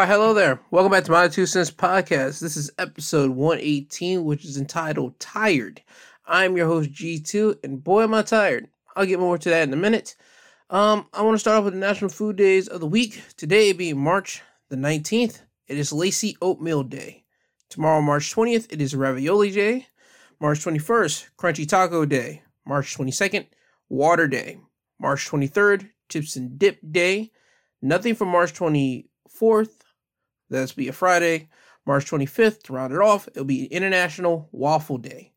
Why, hello there. Welcome back to my Two Cents Podcast. This is episode 118, which is entitled Tired. I'm your host, G2, and boy, am I tired. I'll get more to that in a minute. Um, I want to start off with the National Food Days of the week. Today being March the 19th, it is Lacy Oatmeal Day. Tomorrow, March 20th, it is Ravioli Day. March 21st, Crunchy Taco Day. March 22nd, Water Day. March 23rd, Chips and Dip Day. Nothing for March 24th. That's be a Friday. March 25th, to round it off, it'll be International Waffle Day.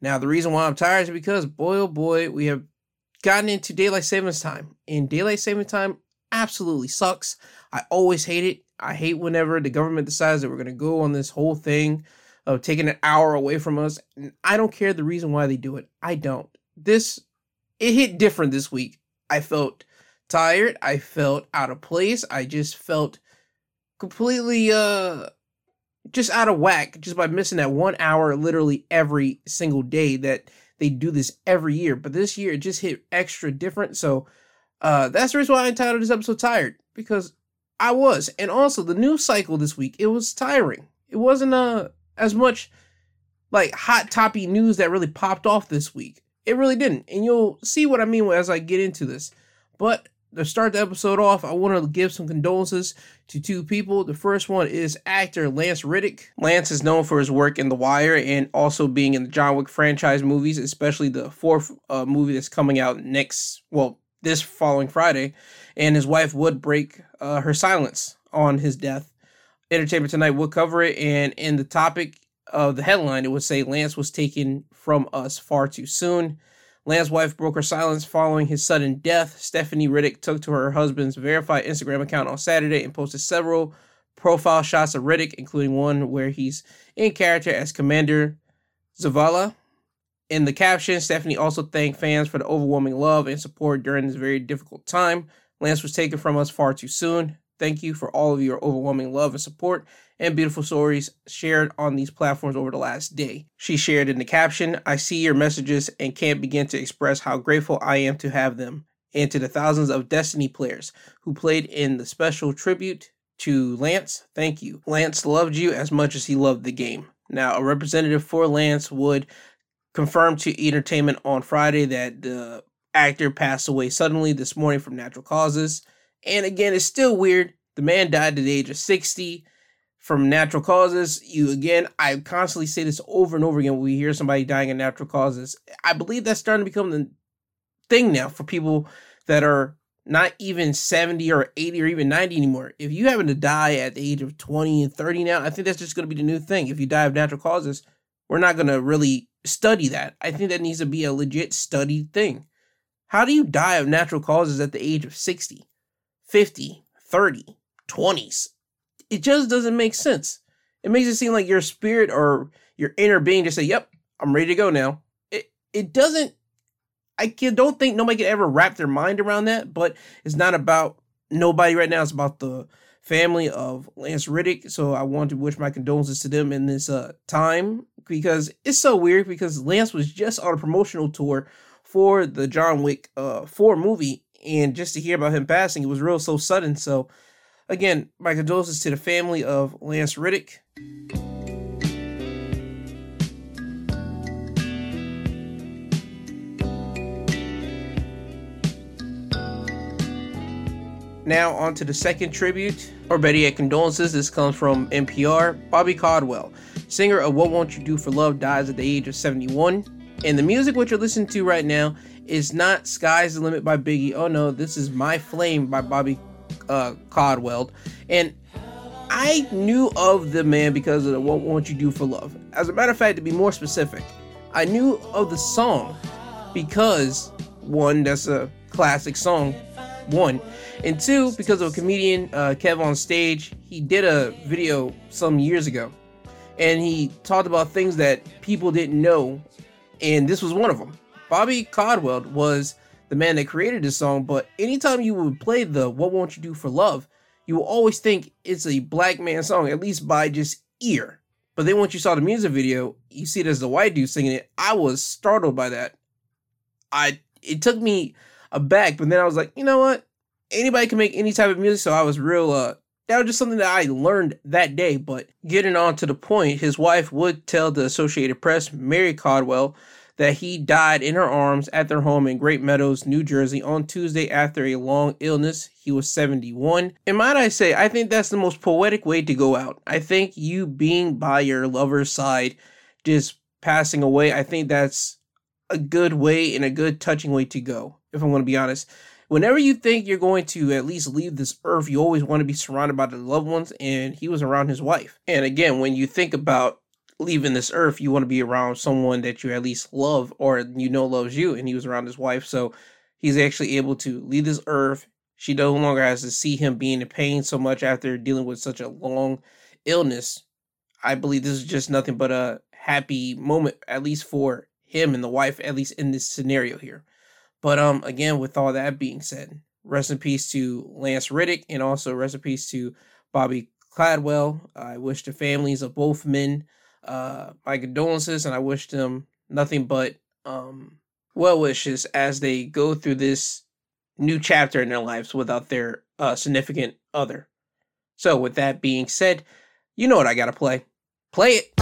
Now, the reason why I'm tired is because, boy, oh boy, we have gotten into daylight savings time. And daylight savings time absolutely sucks. I always hate it. I hate whenever the government decides that we're going to go on this whole thing of taking an hour away from us. And I don't care the reason why they do it. I don't. This, it hit different this week. I felt tired. I felt out of place. I just felt completely uh just out of whack just by missing that one hour literally every single day that they do this every year. But this year it just hit extra different. So uh that's the reason why I entitled this episode tired. Because I was. And also the news cycle this week, it was tiring. It wasn't uh as much like hot toppy news that really popped off this week. It really didn't. And you'll see what I mean as I get into this. But to start the episode off, I want to give some condolences to two people. The first one is actor Lance Reddick. Lance is known for his work in The Wire and also being in the John Wick franchise movies, especially the fourth uh, movie that's coming out next, well, this following Friday. And his wife would break uh, her silence on his death. Entertainment Tonight would cover it, and in the topic of the headline, it would say Lance was taken from us far too soon. Lance's wife broke her silence following his sudden death. Stephanie Reddick took to her husband's verified Instagram account on Saturday and posted several profile shots of Reddick, including one where he's in character as Commander Zavala. In the caption, Stephanie also thanked fans for the overwhelming love and support during this very difficult time. Lance was taken from us far too soon. Thank you for all of your overwhelming love and support and beautiful stories shared on these platforms over the last day. She shared in the caption, I see your messages and can't begin to express how grateful I am to have them, and to the thousands of Destiny players who played in the special tribute to Lance. Thank you. Lance loved you as much as he loved the game. Now, a representative for Lance would confirm to Entertainment on Friday that the actor passed away suddenly this morning from natural causes. And again, it's still weird. The man died at the age of 60 from natural causes. You again, I constantly say this over and over again when we hear somebody dying of natural causes. I believe that's starting to become the thing now for people that are not even 70 or 80 or even 90 anymore. If you happen to die at the age of 20 and 30 now, I think that's just going to be the new thing. If you die of natural causes, we're not going to really study that. I think that needs to be a legit studied thing. How do you die of natural causes at the age of 60? 50, 30, 20s. It just doesn't make sense. It makes it seem like your spirit or your inner being just say, "Yep, I'm ready to go now." It it doesn't. I can, don't think nobody can ever wrap their mind around that. But it's not about nobody right now. It's about the family of Lance Reddick. So I want to wish my condolences to them in this uh, time because it's so weird because Lance was just on a promotional tour for the John Wick uh 4 movie and just to hear about him passing, it was real so sudden. So, again, my condolences to the family of Lance Reddick. Now, on to the second tribute, or better yet, condolences. This comes from NPR. Bobby Caldwell, singer of What Won't You Do for Love, dies at the age of 71. And the music, what you're listening to right now, is not Sky's the Limit by Biggie. Oh no, this is My Flame by Bobby uh, Caldwell. And I knew of the man because of the What Won't You Do for Love. As a matter of fact, to be more specific, I knew of the song because one, that's a classic song, one. And two, because of a comedian, uh, Kev on Stage, he did a video some years ago. and he talked about things that people didn't know, and this was one of them. Bobby Caldwell was the man that created this song, but anytime you would play the What Won't You Do for Love, you will always think it's a black man song, at least by just ear. But then once you saw the music video, you see it as the white dude singing it. I was startled by that. I it took me aback, but then I was like, you know what? Anybody can make any type of music, so I was real uh that was just something that I learned that day. But getting on to the point, his wife would tell the Associated Press, Mary Caldwell, that he died in her arms at their home in Great Meadows, New Jersey on Tuesday after a long illness. He was 71. And might I say, I think that's the most poetic way to go out. I think you being by your lover's side, just passing away, I think that's a good way and a good touching way to go, if I'm going to be honest. Whenever you think you're going to at least leave this earth, you always want to be surrounded by the loved ones, and he was around his wife. And again, when you think about leaving this earth, you want to be around someone that you at least love or you know loves you. And he was around his wife. So he's actually able to leave this earth. She no longer has to see him being in pain so much after dealing with such a long illness. I believe this is just nothing but a happy moment, at least for him and the wife, at least in this scenario here. But um, again, with all that being said, rest in peace to Lance Reddick, and also rest in peace to Bobby Caldwell. I wish the families of both men uh, my condolences, and I wish them nothing but um, well wishes as they go through this new chapter in their lives without their uh, significant other. So, with that being said, you know what I gotta play. Play it!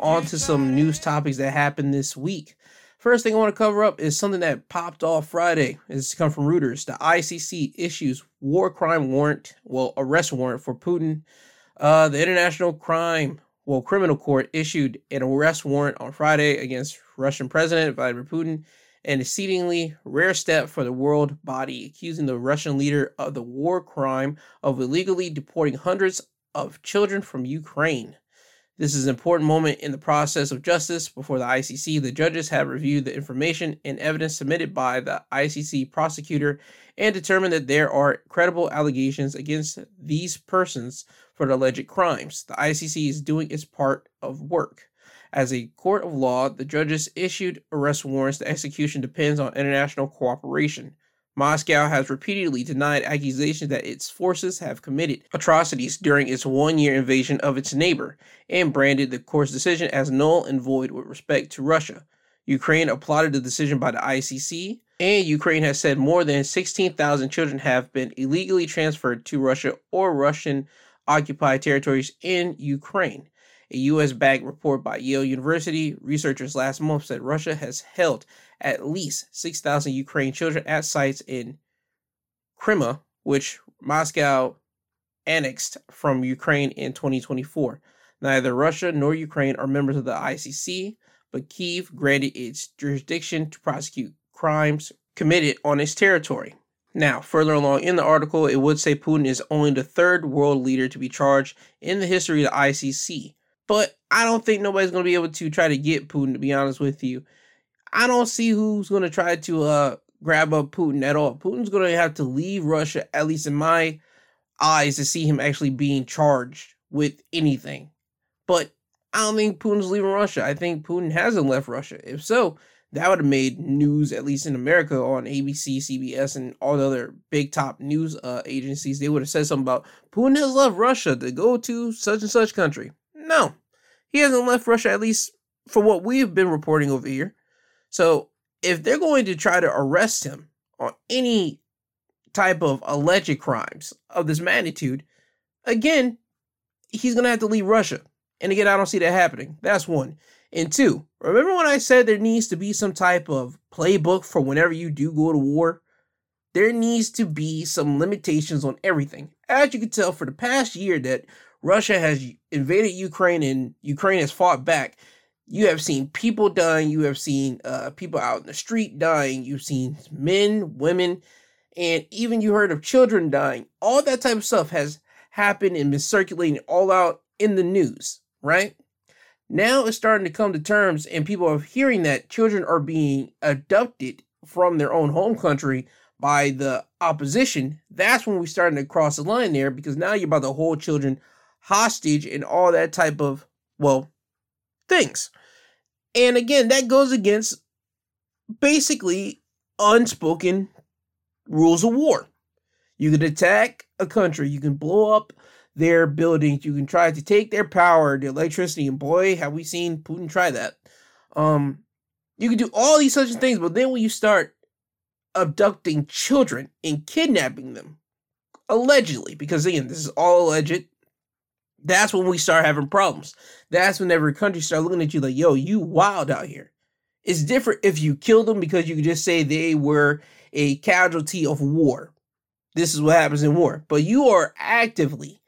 On to some news topics that happened this week. First thing I want to cover up is something that popped off Friday. It's come from Reuters. The ICC issues war crime warrant, well, arrest warrant for Putin. Uh, the International Crime, well, Criminal Court issued an arrest warrant on Friday against Russian President Vladimir Putin, an exceedingly rare step for the world body, accusing the Russian leader of the war crime of illegally deporting hundreds of children from Ukraine. This is an important moment in the process of justice before the ICC. The judges have reviewed the information and evidence submitted by the ICC prosecutor and determined that there are credible allegations against these persons for the alleged crimes. The ICC is doing its part of work. As a court of law, the judges issued arrest warrants. The execution depends on international cooperation. Moscow has repeatedly denied accusations that its forces have committed atrocities during its one year invasion of its neighbor and branded the court's decision as null and void with respect to Russia. Ukraine applauded the decision by the ICC, and Ukraine has said more than 16,000 children have been illegally transferred to Russia or Russian occupied territories in Ukraine. A U.S. backed report by Yale University researchers last month said Russia has held at least 6,000 Ukraine children at sites in Crimea, which Moscow annexed from Ukraine in 2024. Neither Russia nor Ukraine are members of the ICC, but Kiev granted its jurisdiction to prosecute crimes committed on its territory. Now, further along in the article, it would say Putin is only the third world leader to be charged in the history of the ICC. But I don't think nobody's going to be able to try to get Putin, to be honest with you. I don't see who's going to try to uh, grab up Putin at all. Putin's going to have to leave Russia, at least in my eyes, to see him actually being charged with anything. But I don't think Putin's leaving Russia. I think Putin hasn't left Russia. If so, that would have made news, at least in America, on ABC, CBS, and all the other big top news uh, agencies. They would have said something about Putin has left Russia to go to such and such country. No, he hasn't left Russia, at least for what we've been reporting over here. So if they're going to try to arrest him on any type of alleged crimes of this magnitude, again, he's going to have to leave Russia. And again, I don't see that happening. That's one. And two, remember when I said there needs to be some type of playbook for whenever you do go to war? There needs to be some limitations on everything. As you can tell, for the past year that Russia has invaded Ukraine and Ukraine has fought back, you have seen people dying, you have seen uh, people out in the street dying, you've seen men, women, and even you heard of children dying. All that type of stuff has happened and been circulating all out in the news, right? Now it's starting to come to terms, and people are hearing that children are being abducted from their own home country by the opposition. That's when we're starting to cross the line there because now you're about to hold children hostage and all that type of, well, things. And again, that goes against basically unspoken rules of war. You can attack a country, you can blow up their buildings. You can try to take their power, their electricity, and boy, have we seen Putin try that. Um, you can do all these such things, but then when you start abducting children and kidnapping them, allegedly, because again, this is all alleged, that's when we start having problems. That's when every country start looking at you like, yo, you wild out here. It's different if you kill them because you just say they were a casualty of war. This is what happens in war. But you are actively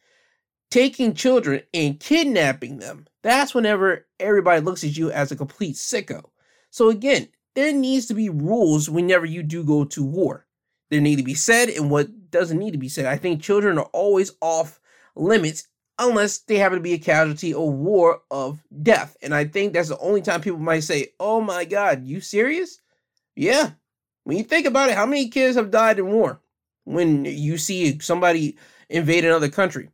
taking children and kidnapping them, that's whenever everybody looks at you as a complete sicko. So again, there needs to be rules whenever you do go to war. There need to be said and what doesn't need to be said. I think children are always off limits unless they happen to be a casualty of war of death. And I think that's the only time people might say, "Oh my god, you serious?" Yeah. When you think about it, how many kids have died in war? When you see somebody invade another country,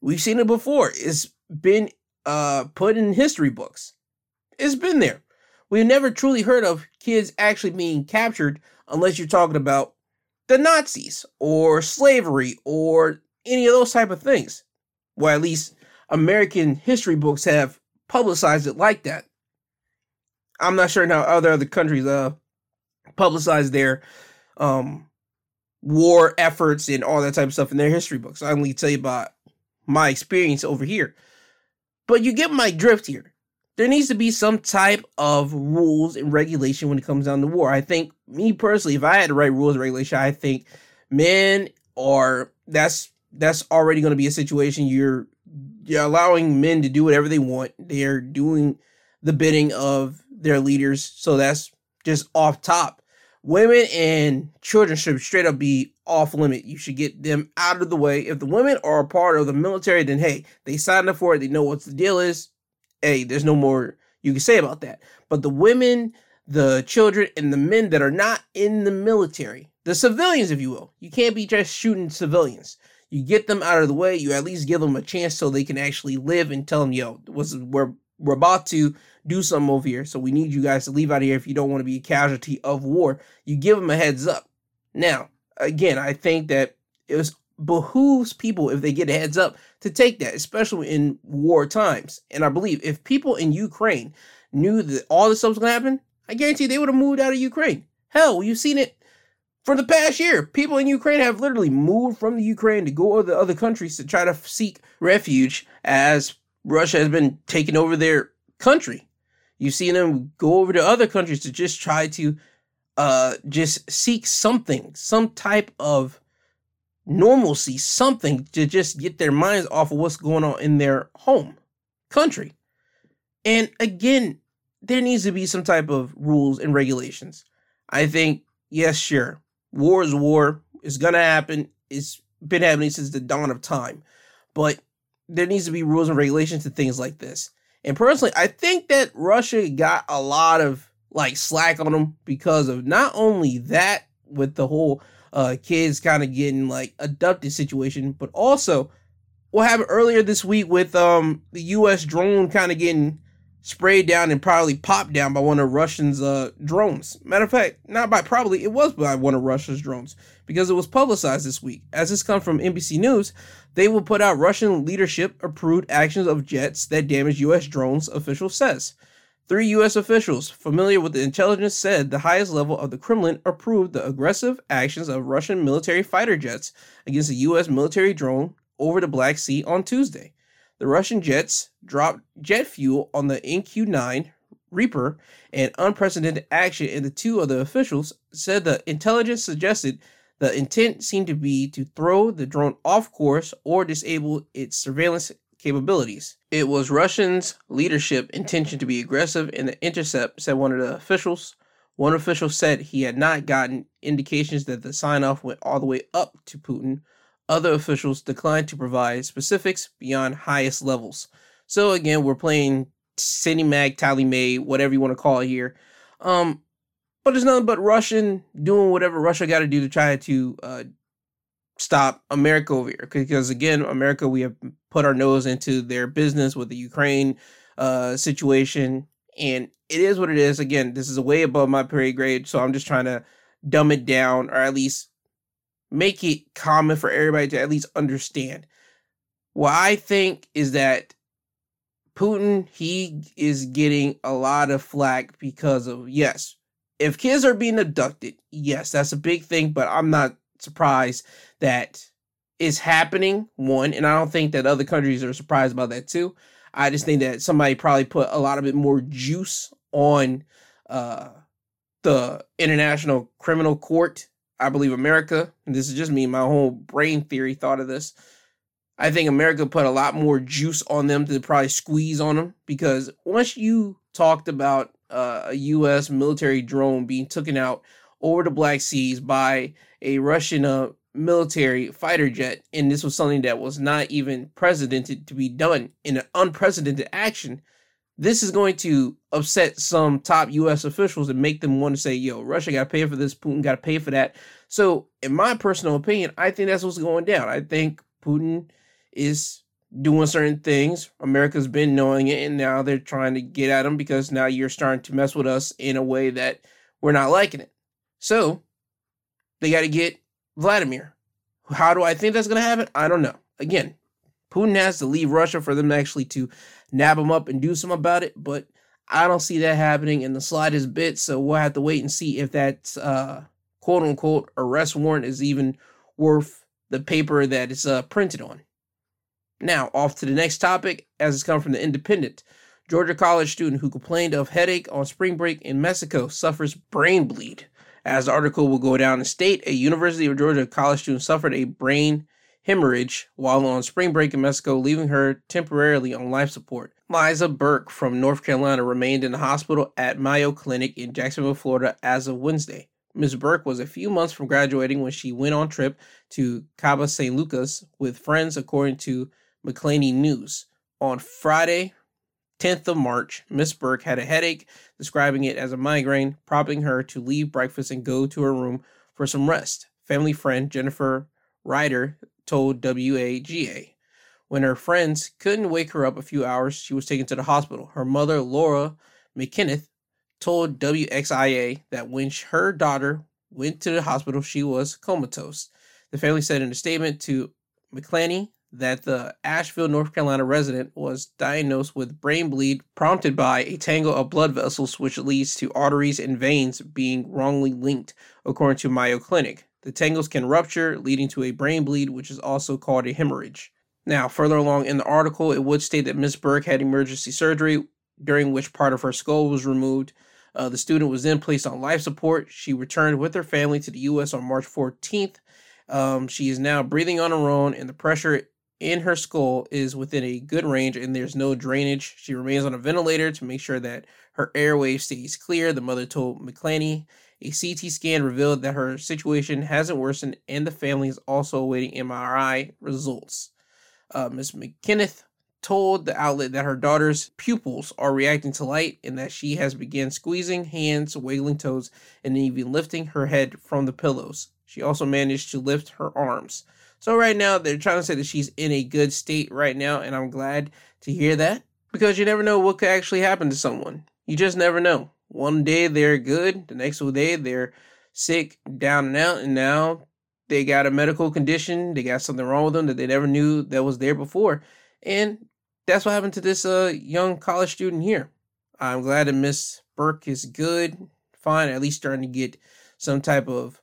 We've seen it before. It's been uh, put in history books. It's been there. We've never truly heard of kids actually being captured unless you're talking about the Nazis or slavery or any of those type of things. Well, at least American history books have publicized it like that. I'm not sure how other other countries uh publicize their um war efforts and all that type of stuff in their history books. I only tell you about my experience over here. But you get my drift here. There needs to be some type of rules and regulation when it comes down to war. I think, me personally, if I had to write rules and regulation, I think men are that's that's already going to be a situation you're you're allowing men to do whatever they want. They're doing the bidding of their leaders, so that's just off top women and children should straight up be off limit. You should get them out of the way. If the women are a part of the military, then hey, they signed up for it. They know what the deal is. Hey, there's no more you can say about that. But the women, the children, and the men that are not in the military, the civilians, if you will, you can't be just shooting civilians. You get them out of the way. You at least give them a chance so they can actually live and tell them, yo, what's we're we're about to do something over here. So we need you guys to leave out of here if you don't want to be a casualty of war. You give them a heads up. Now, again, I think that it was behooves people if they get a heads up to take that, especially in war times. And I believe if people in Ukraine knew that all this stuff was gonna happen, I guarantee they would have moved out of Ukraine. Hell, you've seen it for the past year. People in Ukraine have literally moved from the Ukraine to go to the other countries to try to seek refuge as Russia has been taking over their country. You've seen them go over to other countries to just try to uh, just seek something, some type of normalcy, something to just get their minds off of what's going on in their home country. And again, there needs to be some type of rules and regulations. I think, yes, sure, war is war. It's gonna happen. It's been happening since the dawn of time. But there needs to be rules and regulations to things like this. And personally, I think that Russia got a lot of like slack on them because of not only that with the whole uh kids kind of getting like abducted situation, but also what happened earlier this week with um the U.S. drone kind of getting sprayed down and probably popped down by one of Russians' uh, drones. Matter of fact, not by probably, it was by one of Russia's drones because it was publicized this week. As this comes from NBC News, they will put out Russian leadership approved actions of jets that damage U.S. drones, official says. Three U.S. officials familiar with the intelligence said the highest level of the Kremlin approved the aggressive actions of Russian military fighter jets against a U.S. military drone over the Black Sea on Tuesday. The Russian jets dropped jet fuel on the MQ 9 Reaper, and unprecedented action, and the two other officials said the intelligence suggested the intent seemed to be to throw the drone off course or disable its surveillance capabilities. It was Russians' leadership intention to be aggressive in the intercept, said one of the officials. One official said he had not gotten indications that the sign off went all the way up to Putin, other officials declined to provide specifics beyond highest levels. So again, we're playing City Mag, Tally May, whatever you want to call it here. Um, but it's nothing but Russian doing whatever Russia got to do to try to uh, stop America over here. Because again, America, we have put our nose into their business with the Ukraine uh, situation, and it is what it is. Again, this is a way above my pay grade, so I'm just trying to dumb it down, or at least make it common for everybody to at least understand. What I think is that Putin, he is getting a lot of flack because of, yes, if kids are being abducted, yes, that's a big thing, but I'm not surprised that is happening. One, and I don't think that other countries are surprised about that too. I just think that somebody probably put a lot of bit more juice on uh, the International Criminal Court I believe America, and this is just me, my whole brain theory thought of this. I think America put a lot more juice on them to probably squeeze on them because once you talked about uh, a U.S. military drone being taken out over the Black Seas by a Russian uh, military fighter jet, and this was something that was not even precedented to be done in an unprecedented action, this is going to upset some top U.S. officials and make them want to say, yo, Russia got to pay for this, Putin got to pay for that. So, in my personal opinion, I think that's what's going down. I think Putin is doing certain things. America's been knowing it, and now they're trying to get at him because now you're starting to mess with us in a way that we're not liking it. So, they got to get Vladimir. How do I think that's going to happen? I don't know. Again, Putin has to leave Russia for them actually to nab him up and do something about it, but I don't see that happening in the slightest bit. So we'll have to wait and see if that uh, quote unquote arrest warrant is even worth the paper that it's uh, printed on. Now, off to the next topic, as it's come from the Independent. Georgia college student who complained of headache on spring break in Mexico suffers brain bleed. As the article will go down, the state, a University of Georgia college student suffered a brain hemorrhage while on spring break in Mexico, leaving her temporarily on life support. Liza Burke from North Carolina remained in the hospital at Mayo Clinic in Jacksonville, Florida as of Wednesday. Ms. Burke was a few months from graduating when she went on trip to Cabo San Lucas with friends, according to McClatchy News. On Friday, 10th of March, Miss Burke had a headache, describing it as a migraine, prompting her to leave breakfast and go to her room for some rest. Family friend Jennifer Ryder told WAGA. When her friends couldn't wake her up a few hours, she was taken to the hospital. Her mother, Laura McKeithen, told WXIA that when her daughter went to the hospital, she was comatose. The family said in a statement to McClatchy that the Asheville, North Carolina resident was diagnosed with brain bleed prompted by a tangle of blood vessels, which leads to arteries and veins being wrongly linked, according to Mayo Clinic. The tangles can rupture, leading to a brain bleed, which is also called a hemorrhage. Now, further along in the article, it would state that Miss Burke had emergency surgery, during which part of her skull was removed. Uh, the student was then placed on life support. She returned with her family to the U.S. on March 14th. Um, she is now breathing on her own, and the pressure in her skull is within a good range, and there's no drainage. She remains on a ventilator to make sure that her airway stays clear. The mother told McClatchy a CT scan revealed that her situation hasn't worsened, and the family is also awaiting MRI results. Uh, Ms. McKeithen told the outlet that her daughter's pupils are reacting to light and that she has begun squeezing hands, wiggling toes, and even lifting her head from the pillows. She also managed to lift her arms. So right now they're trying to say that she's in a good state right now, and I'm glad to hear that because you never know what could actually happen to someone. You just never know. One day they're good, the next day they're sick, down and out, and now they got a medical condition, they got something wrong with them that they never knew that was there before. And that's what happened to this uh, young college student here. I'm glad that Miss Burke is good, fine, at least starting to get some type of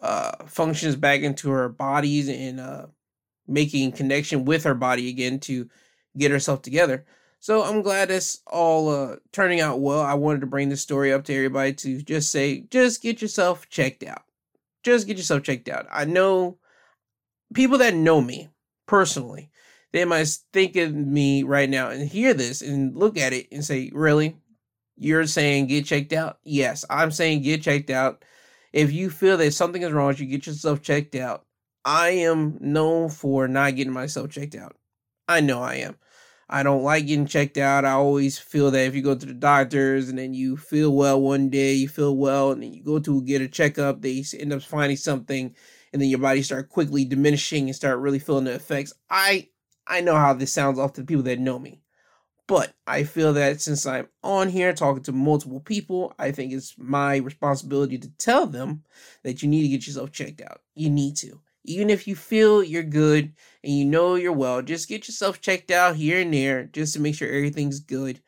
uh, functions back into her bodies and uh, making connection with her body again to get herself together. So I'm glad it's all uh, turning out well. I wanted to bring this story up to everybody to just say, just get yourself checked out. Just get yourself checked out. I know people that know me personally, they might think of me right now and hear this and look at it and say, really? You're saying get checked out? Yes, I'm saying get checked out. If you feel that something is wrong with you, get yourself checked out. I am known for not getting myself checked out. I know I am. I don't like getting checked out. I always feel that if you go to the doctors and then you feel well one day, you feel well, and then you go to get a checkup, they end up finding something, and then your body start quickly diminishing and start really feeling the effects. I I know how this sounds off to the people that know me. But I feel that since I'm on here talking to multiple people, I think it's my responsibility to tell them that you need to get yourself checked out. You need to. Even if you feel you're good and you know you're well, just get yourself checked out here and there just to make sure everything's good.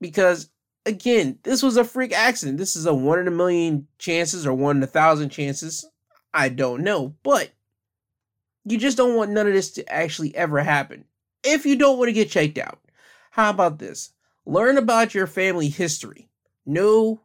Because again, this was a freak accident. This is a one in a million chances or one in a thousand chances. I don't know. But you just don't want none of this to actually ever happen. If you don't want to get checked out, how about this? Learn about your family history. Know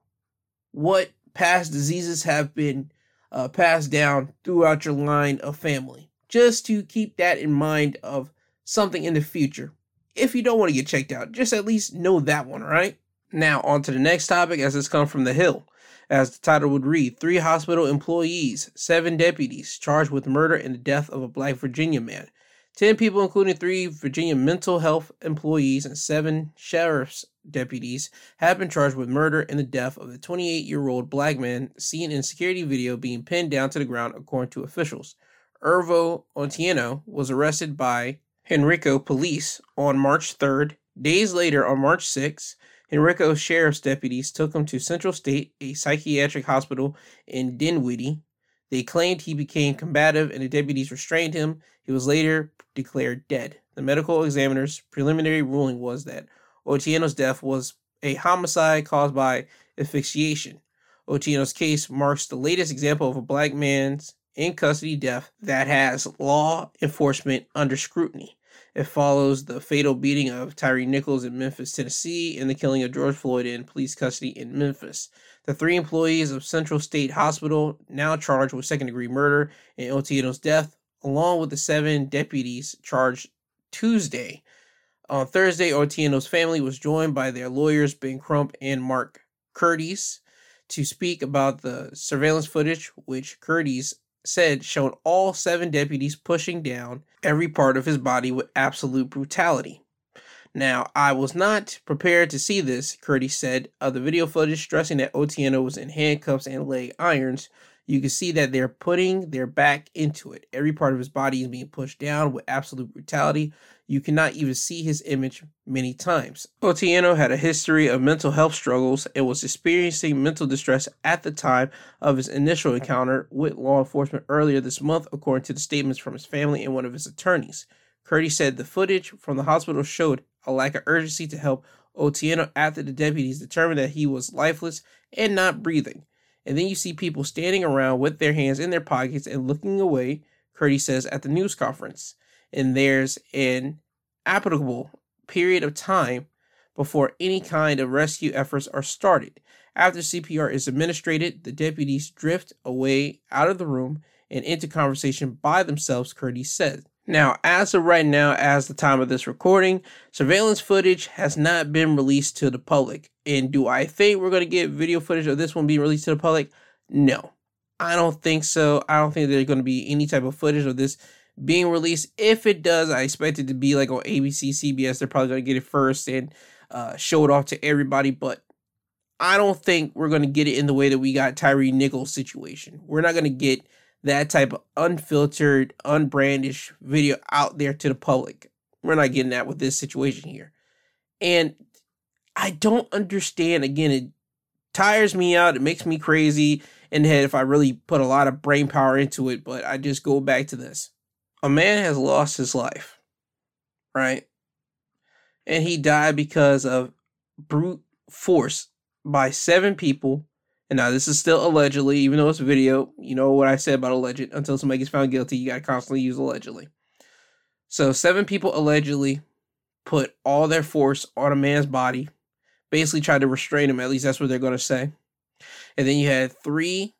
what past diseases have been uh, passed down throughout your line of family. Just to keep that in mind of something in the future. If you don't want to get checked out, just at least know that one, right? Now, on to the next topic as it's come from The Hill. As the title would read, three hospital employees, seven deputies charged with murder and the death of a black Virginia man. 10 people, including three Virginia mental health employees and seven sheriff's deputies, have been charged with murder and the death of a 28 year old black man seen in security video being pinned down to the ground, according to officials. Irvo Otieno was arrested by Henrico police on March 3rd. Days later, on March 6th, Henrico sheriff's deputies took him to Central State, a psychiatric hospital in Dinwiddie, they claimed he became combative and the deputies restrained him. He was later declared dead. The medical examiner's preliminary ruling was that Otieno's death was a homicide caused by asphyxiation. Otieno's case marks the latest example of a black man's in custody death that has law enforcement under scrutiny. It follows the fatal beating of Tyree Nichols in Memphis, Tennessee, and the killing of George Floyd in police custody in Memphis. The three employees of Central State Hospital, now charged with second degree murder in Otieno's death, along with the seven deputies charged Tuesday. On Thursday, Otieno's family was joined by their lawyers, Ben Crump and Mark Curtis, to speak about the surveillance footage, which Curtis said showed all seven deputies pushing down every part of his body with absolute brutality. Now, I was not prepared to see this, Curtis said of the video footage, stressing that Otieno was in handcuffs and leg irons. You can see that they're putting their back into it. Every part of his body is being pushed down with absolute brutality. You cannot even see his image many times. Otieno had a history of mental health struggles and was experiencing mental distress at the time of his initial encounter with law enforcement earlier this month, according to the statements from his family and one of his attorneys. Curtis said the footage from the hospital showed a lack of urgency to help Otieno after the deputies determined that he was lifeless and not breathing. And then you see people standing around with their hands in their pockets and looking away, Curtis says at the news conference. And there's an applicable period of time before any kind of rescue efforts are started. After CPR is administered, the deputies drift away out of the room and into conversation by themselves, Curtis said. Now, as of right now, as the time of this recording, surveillance footage has not been released to the public. And do I think we're going to get video footage of this one being released to the public? No, I don't think so. I don't think there's going to be any type of footage of this being released. If it does, I expect it to be like on ABC, CBS. They're probably going to get it first and uh, show it off to everybody. But I don't think we're going to get it in the way that we got Tyree Nichols' situation. We're not going to get that type of unfiltered, unbrandished video out there to the public. We're not getting that with this situation here. And I don't understand. Again, it tires me out. It makes me crazy in the head if I really put a lot of brain power into it. But I just go back to this a man has lost his life, right? And he died because of brute force by seven people. And now this is still allegedly, even though it's video. You know what I said about alleged. Until somebody gets found guilty, you got to constantly use allegedly. So seven people allegedly put all their force on a man's body, basically tried to restrain him. At least that's what they're going to say. And then you had three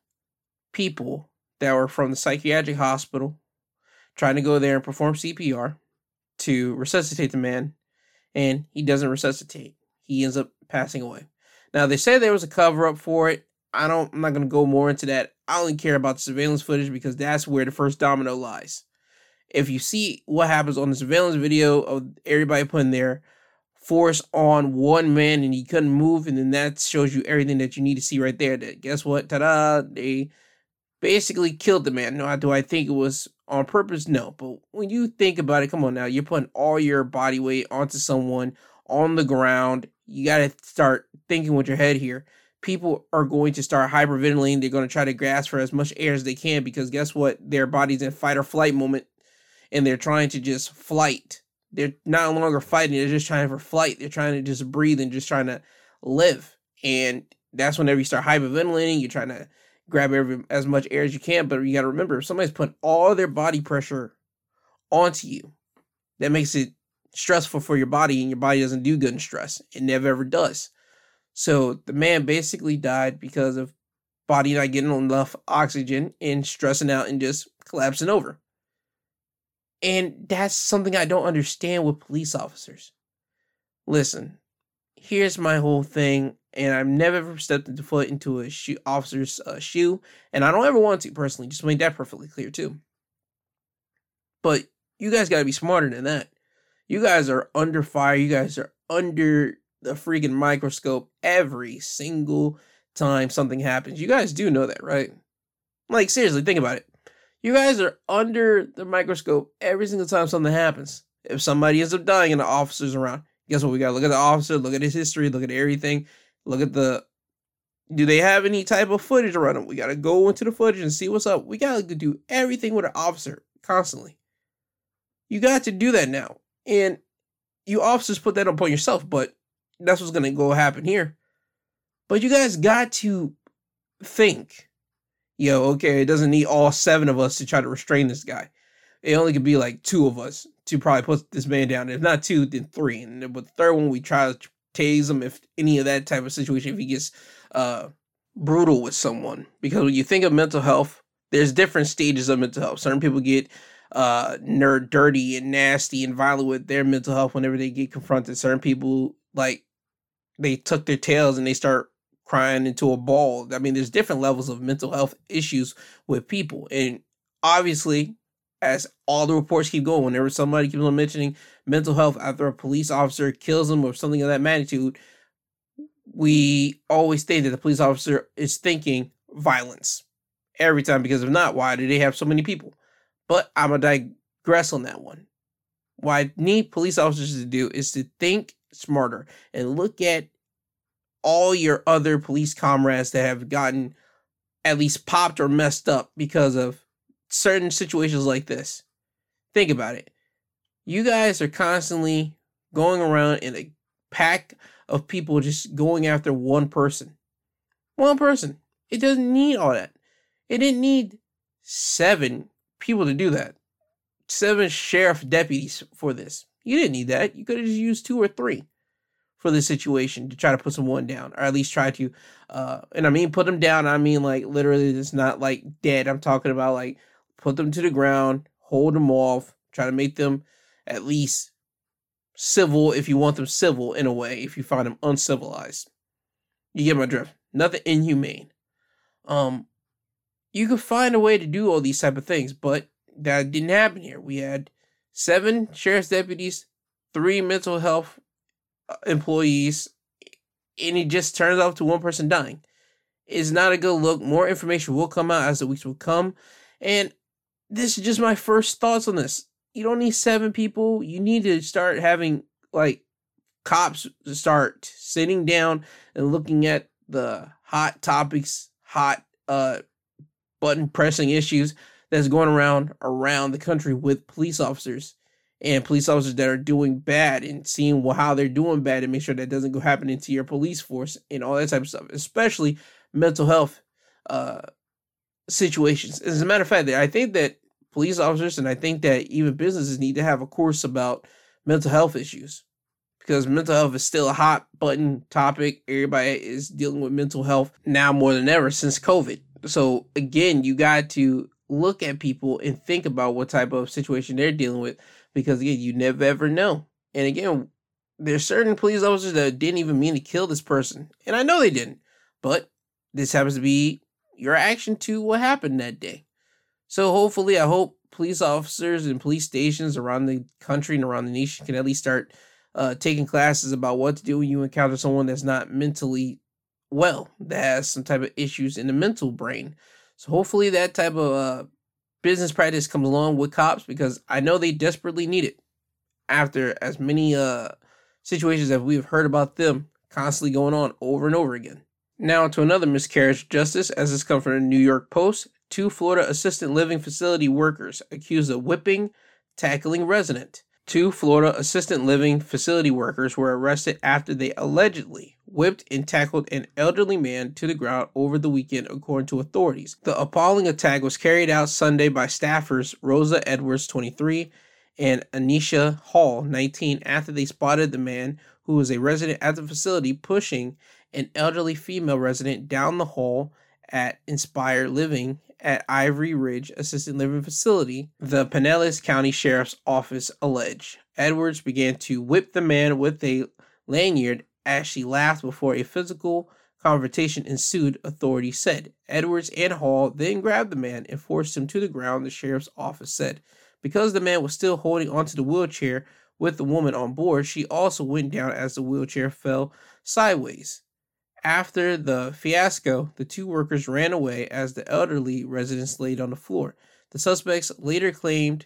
people that were from the psychiatric hospital trying to go there and perform CPR to resuscitate the man, and he doesn't resuscitate. He ends up passing away. Now they say there was a cover up for it. I don't. I'm not going to go more into that. I only care about the surveillance footage because that's where the first domino lies. If you see what happens on the surveillance video of everybody putting their force on one man and he couldn't move, and then that shows you everything that you need to see right there. That guess what? Ta-da! They basically killed the man. Now, do I think it was on purpose? No. But when you think about it, come on now, you're putting all your body weight onto someone on the ground. You got to start thinking with your head here. People are going to start hyperventilating. They're going to try to grasp for as much air as they can because guess what? Their body's in fight or flight moment and they're trying to just flight. They're no longer fighting, they're just trying for flight. They're trying to just breathe and just trying to live. And that's whenever you start hyperventilating, you're trying to grab every as much air as you can. But you got to remember, if somebody's putting all their body pressure onto you, that makes it stressful for your body, and your body doesn't do good in stress. It never ever does. So the man basically died because of body not getting enough oxygen and stressing out and just collapsing over. And that's something I don't understand with police officers. Listen, here's my whole thing and I've never ever stepped into foot into a shoe, officer's uh, shoe, and I don't ever want to personally. Just make that perfectly clear too. But you guys got to be smarter than that. You guys are under fire. You guys are under the freaking microscope every single time something happens. You guys do know that, right? Like seriously, think about it. You guys are under the microscope every single time something happens. If somebody ends up dying and the officer's around, guess what? We got to look at the officer, look at his history, look at everything. Look at the. Do they have any type of footage around them? We got to go into the footage and see what's up. We got to do everything with an officer constantly. You got to do that now. And you officers put that upon yourself, but that's what's to go happen here. But you guys got to think, yo, okay, it doesn't need all seven of us to try to restrain this guy. It only could be like two of us to probably put this man down. If not two, then three. And with the third one, we try to tase him if any of that type of situation if he gets uh brutal with someone. Because when you think of mental health there's different stages of mental health. Certain people get uh nerd dirty and nasty and violent with their mental health whenever they get confronted. Certain people like they tuck their tails and they start crying into a ball. I mean there's different levels of mental health issues with people. And obviously as all the reports keep going, whenever somebody keeps on mentioning mental health after a police officer kills them or something of that magnitude, we always think that the police officer is thinking violence every time because if not, why do they have so many people? But I'm gonna digress on that one. What I need police officers to do is to think smarter and look at all your other police comrades that have gotten at least popped or messed up because of certain situations like this. Think about it. You guys are constantly going around in a pack of people just going after one person. One person. It doesn't need all that. It didn't need seven people to do that. Seven sheriff deputies for this. You didn't need that. You could have just used two or three for this situation to try to put someone down, or at least try to. Uh, and I mean, put them down. I mean, like literally, it's not like dead. I'm talking about like put them to the ground, hold them off, try to make them at least civil if you want them civil in a way, if you find them uncivilized. You get my drift. Nothing inhumane. Um, you could find a way to do all these type of things, but that didn't happen here. We had seven sheriff's deputies, three mental health uh, employees, and it just turns out to one person dying. It's not a good look. More information will come out as the weeks will come And this is just my first thoughts on this. You don't need seven people. You need to start having like cops start sitting down and looking at the hot topics, hot uh button pressing issues that's going around around the country with police officers and police officers that are doing bad and seeing how they're doing bad and make sure that doesn't go happen into your police force and all that type of stuff, especially mental health uh situations. As a matter of fact, I think that police officers and I think that even businesses need to have a course about mental health issues because mental health is still a hot button topic. Everybody is dealing with mental health now more than ever since COVID. So again, you got to look at people and think about what type of situation they're dealing with because again, you never ever know. And again, there's certain police officers that didn't even mean to kill this person. And I know they didn't. But this happens to be your action to what happened that day. So hopefully I hope police officers and police stations around the country and around the nation can at least start uh, taking classes about what to do when you encounter someone that's not mentally well, that has some type of issues in the mental brain. So hopefully that type of uh, business practice comes along with cops because I know they desperately need it after as many uh, situations that we've heard about them constantly going on over and over again. Now to another miscarriage of justice, as this comes from the New York Post. Two Florida assisted living facility workers accused of whipping, tackling resident. Two Florida assisted living facility workers were arrested after they allegedly whipped and tackled an elderly man to the ground over the weekend, according to authorities. The appalling attack was carried out Sunday by staffers Rosa Edwards, 23, and Anisha Hall, 19, after they spotted the man who was a resident at the facility pushing an elderly female resident down the hall at Inspire Living at Ivory Ridge Assisted Living Facility, the Pinellas County Sheriff's Office allege. Edwards began to whip the man with a lanyard as she laughed before a physical confrontation ensued, authorities said. Edwards and Hall then grabbed the man and forced him to the ground, the sheriff's office said. Because the man was still holding onto the wheelchair with the woman on board, she also went down as the wheelchair fell sideways. After the fiasco, the two workers ran away as the elderly residents laid on the floor. The suspects later claimed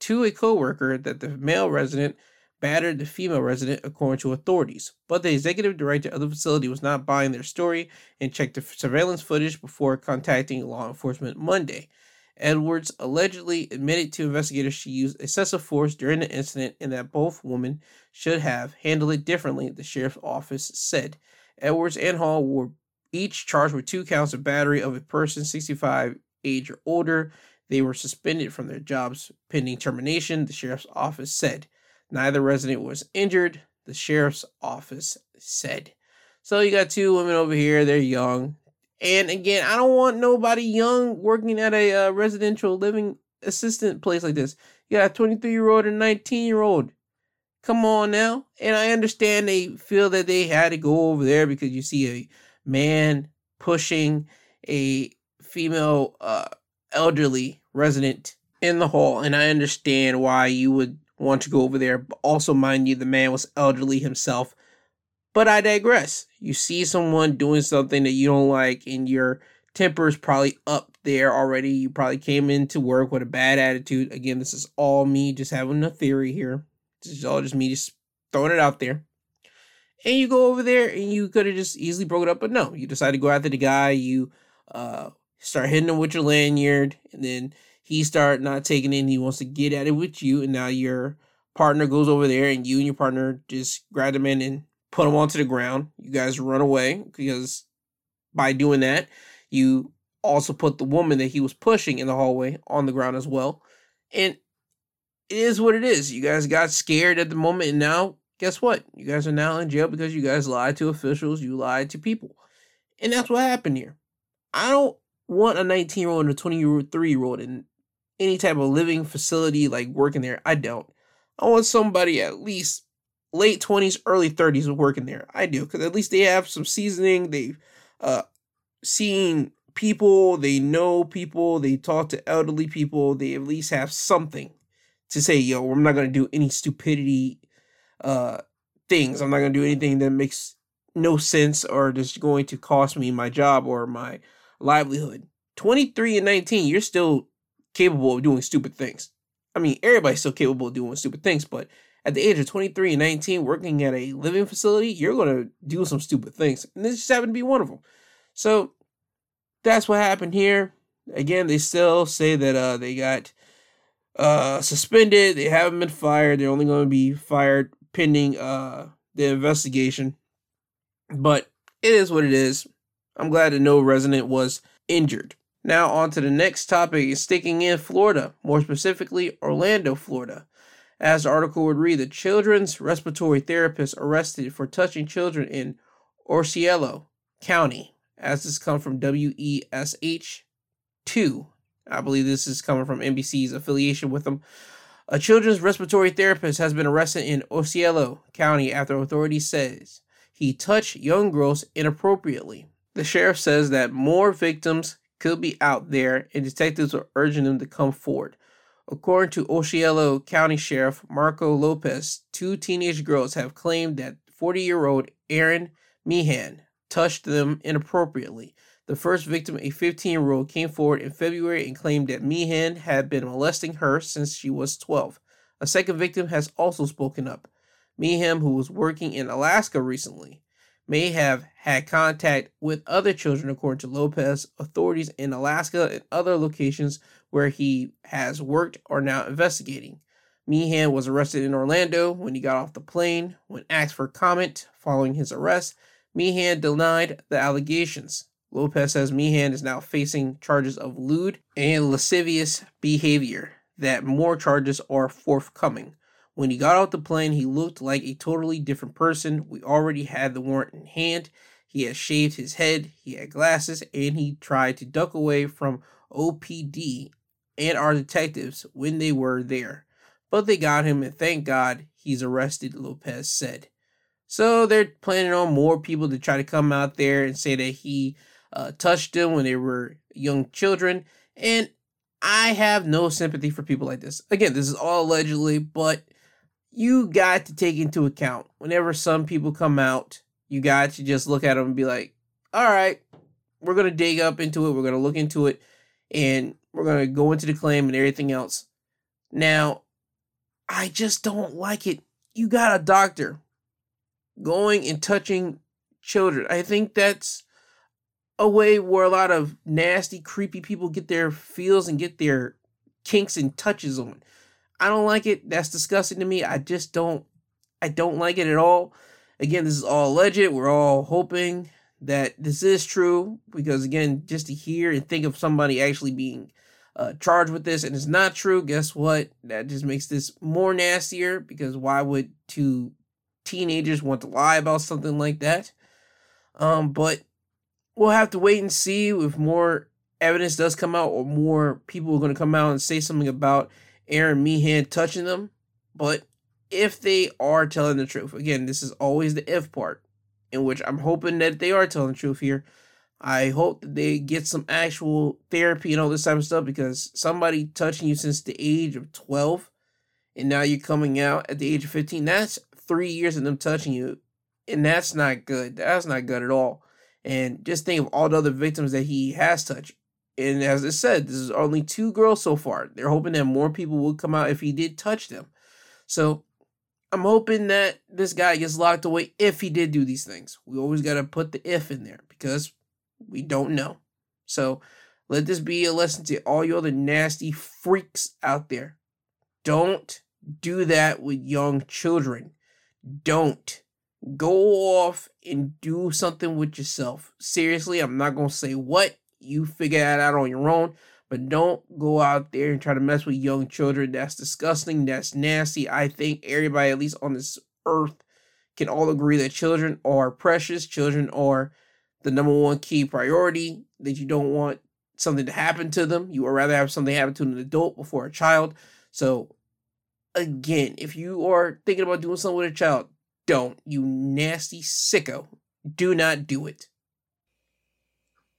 to a co-worker that the male resident battered the female resident according to authorities. But the executive director of the facility was not buying their story and checked the surveillance footage before contacting law enforcement Monday. Edwards allegedly admitted to investigators she used excessive force during the incident and that both women should have handled it differently, the sheriff's office said. Edwards and Hall were each charged with two counts of battery of a person 65 age or older. They were suspended from their jobs pending termination, the sheriff's office said. Neither resident was injured, the sheriff's office said. So you got two women over here, they're young. And again, I don't want nobody young working at a uh, residential living assistant place like this. You got a 23 year old and 19 year old. Come on now. And I understand they feel that they had to go over there because you see a man pushing a female uh, elderly resident in the hall. And I understand why you would want to go over there. But also, mind you, the man was elderly himself. But I digress. You see someone doing something that you don't like, and your temper is probably up there already. You probably came into work with a bad attitude. Again, this is all me just having a theory here. This is all just me just throwing it out there. And you go over there and you could have just easily broke it up, but no, you decide to go after the guy. You uh, start hitting him with your lanyard, and then he start not taking it. and he wants to get at it with you, and now your partner goes over there, and you and your partner just grab him in and put him onto the ground. You guys run away because by doing that, you also put the woman that he was pushing in the hallway on the ground as well. And it is what it is. You guys got scared at the moment, and now guess what? You guys are now in jail because you guys lied to officials, you lied to people. And that's what happened here. I don't want a 19 year old and a 23 year old in any type of living facility like working there. I don't. I want somebody at least late 20s, early 30s working there. I do, because at least they have some seasoning. They've uh, seen people, they know people, they talk to elderly people, they at least have something to say, yo, I'm not gonna do any stupidity uh things. I'm not gonna do anything that makes no sense or just going to cost me my job or my livelihood. 23 and 19, you're still capable of doing stupid things. I mean, everybody's still capable of doing stupid things, but at the age of 23 and 19, working at a living facility, you're going to do some stupid things. And this just happened to be one of them. So that's what happened here. Again, they still say that uh, they got uh, suspended. They haven't been fired. They're only going to be fired pending uh, the investigation. But it is what it is. I'm glad that no resident was injured. Now, on to the next topic is sticking in Florida, more specifically, Orlando, Florida. As the article would read, the children's respiratory therapist arrested for touching children in Osceola County. As this comes from WESH 2. I believe this is coming from NBC's affiliation with them. A children's respiratory therapist has been arrested in Osceola County after authorities says he touched young girls inappropriately. The sheriff says that more victims could be out there and detectives are urging them to come forward. According to Osceola County Sheriff Marco Lopez, two teenage girls have claimed that 40 year old Aaron Meehan touched them inappropriately. The first victim, a 15 year old, came forward in February and claimed that Meehan had been molesting her since she was 12. A second victim has also spoken up. Meehan, who was working in Alaska recently, may have had contact with other children, according to Lopez. Authorities in Alaska and other locations where he has worked are now investigating. Meehan was arrested in Orlando when he got off the plane. When asked for comment following his arrest, Meehan denied the allegations. Lopez says Meehan is now facing charges of lewd and lascivious behavior, that more charges are forthcoming. When he got off the plane, he looked like a totally different person. We already had the warrant in hand. He had shaved his head, he had glasses, and he tried to duck away from OPD and our detectives when they were there. But they got him, and thank God he's arrested, Lopez said. So they're planning on more people to try to come out there and say that he uh, touched them when they were young children. And I have no sympathy for people like this. Again, this is all allegedly, but you got to take into account whenever some people come out, you got to just look at them and be like, all right, we're going to dig up into it. We're going to look into it and we're going to go into the claim and everything else. Now, I just don't like it. You got a doctor going and touching children. I think that's a way where a lot of nasty, creepy people get their feels and get their kinks and touches on. I don't like it. That's disgusting to me. I just don't I don't like it at all. Again, this is all alleged. We're all hoping that this is true because again, just to hear and think of somebody actually being uh, charged with this and it's not true, guess what? That just makes this more nastier because why would two teenagers want to lie about something like that? Um, but we'll have to wait and see if more evidence does come out or more people are going to come out and say something about Aaron Meehan touching them. But if they are telling the truth, again, this is always the if part, in which I'm hoping that they are telling the truth here. I hope that they get some actual therapy and all this type of stuff because somebody touching you since the age of 12 and now you're coming out at the age of 15, that's three years of them touching you. And that's not good. That's not good at all. And just think of all the other victims that he has touched. And as I said, this is only two girls so far. They're hoping that more people will come out if he did touch them. So I'm hoping that this guy gets locked away if he did do these things. We always got to put the if in there because we don't know. So let this be a lesson to all you other nasty freaks out there. Don't do that with young children. Don't go off and do something with yourself. Seriously, I'm not going to say what you figure that out on your own. But don't go out there and try to mess with young children. That's disgusting. That's nasty. I think everybody, at least on this earth, can all agree that children are precious. Children are the number one key priority, that you don't want something to happen to them. You would rather have something happen to an adult before a child. So, again, if you are thinking about doing something with a child, don't. You nasty sicko. Do not do it.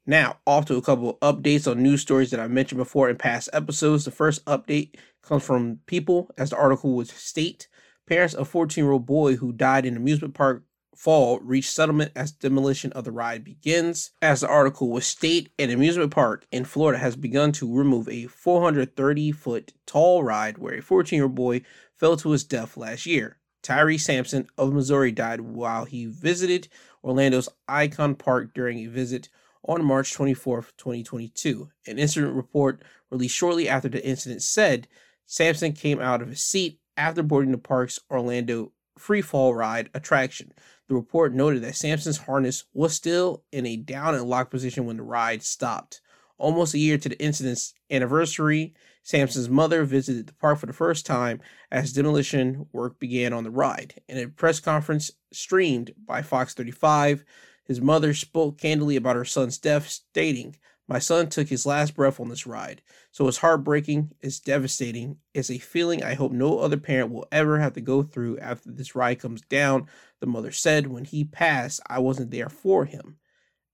Now, off to a couple of updates on news stories that I mentioned before in past episodes. The first update comes from People, as the article would state. Parents of 14 year old boy who died in amusement park fall reach settlement as demolition of the ride begins. As the article will state, an amusement park in Florida has begun to remove a 430 foot tall ride where a 14 year old boy fell to his death last year. Tyre Sampson of Missouri died while he visited Orlando's Icon Park during a visit on March 24, 2022. An incident report released shortly after the incident said Sampson came out of his seat after boarding the park's Orlando free fall ride attraction. The report noted that Sampson's harness was still in a down and locked position when the ride stopped. Almost a year to the incident's anniversary, Sampson's mother visited the park for the first time as demolition work began on the ride. In a press conference streamed by Fox 35, his mother spoke candidly about her son's death, stating, My son took his last breath on this ride, so it's heartbreaking, it's devastating, it's a feeling I hope no other parent will ever have to go through after this ride comes down, the mother said. When he passed, I wasn't there for him.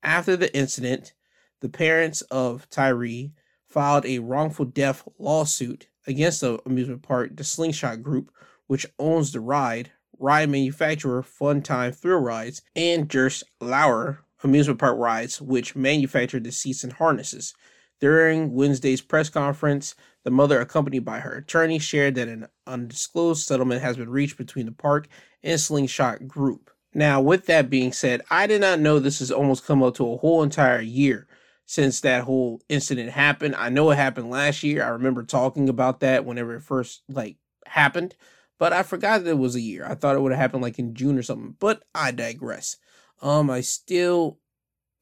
After the incident, the parents of Tyre filed a wrongful death lawsuit against the amusement park, the Slingshot Group, which owns the ride, ride manufacturer Funtime Thrill Rides, and Gers Lauer Amusement Park Rides, which manufactured the seats and harnesses. During Wednesday's press conference, the mother, accompanied by her attorney, shared that an undisclosed settlement has been reached between the park and Slingshot Group. Now, with that being said, I did not know this has almost come up to a whole entire year since that whole incident happened. I know it happened last year. I remember talking about that whenever it first like happened, but I forgot that it was a year. I thought it would have happened like in June or something, but I digress. Um I still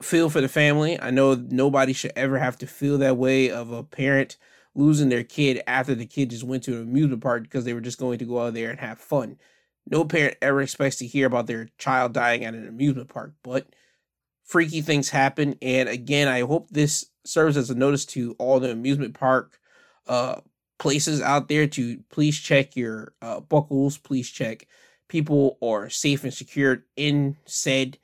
feel for the family. I know nobody should ever have to feel that way of a parent losing their kid after the kid just went to an amusement park because they were just going to go out there and have fun. No parent ever expects to hear about their child dying at an amusement park, but freaky things happen. And again, I hope this serves as a notice to all the amusement park uh, places out there to please check your uh, buckles. Please check people are safe and secured in said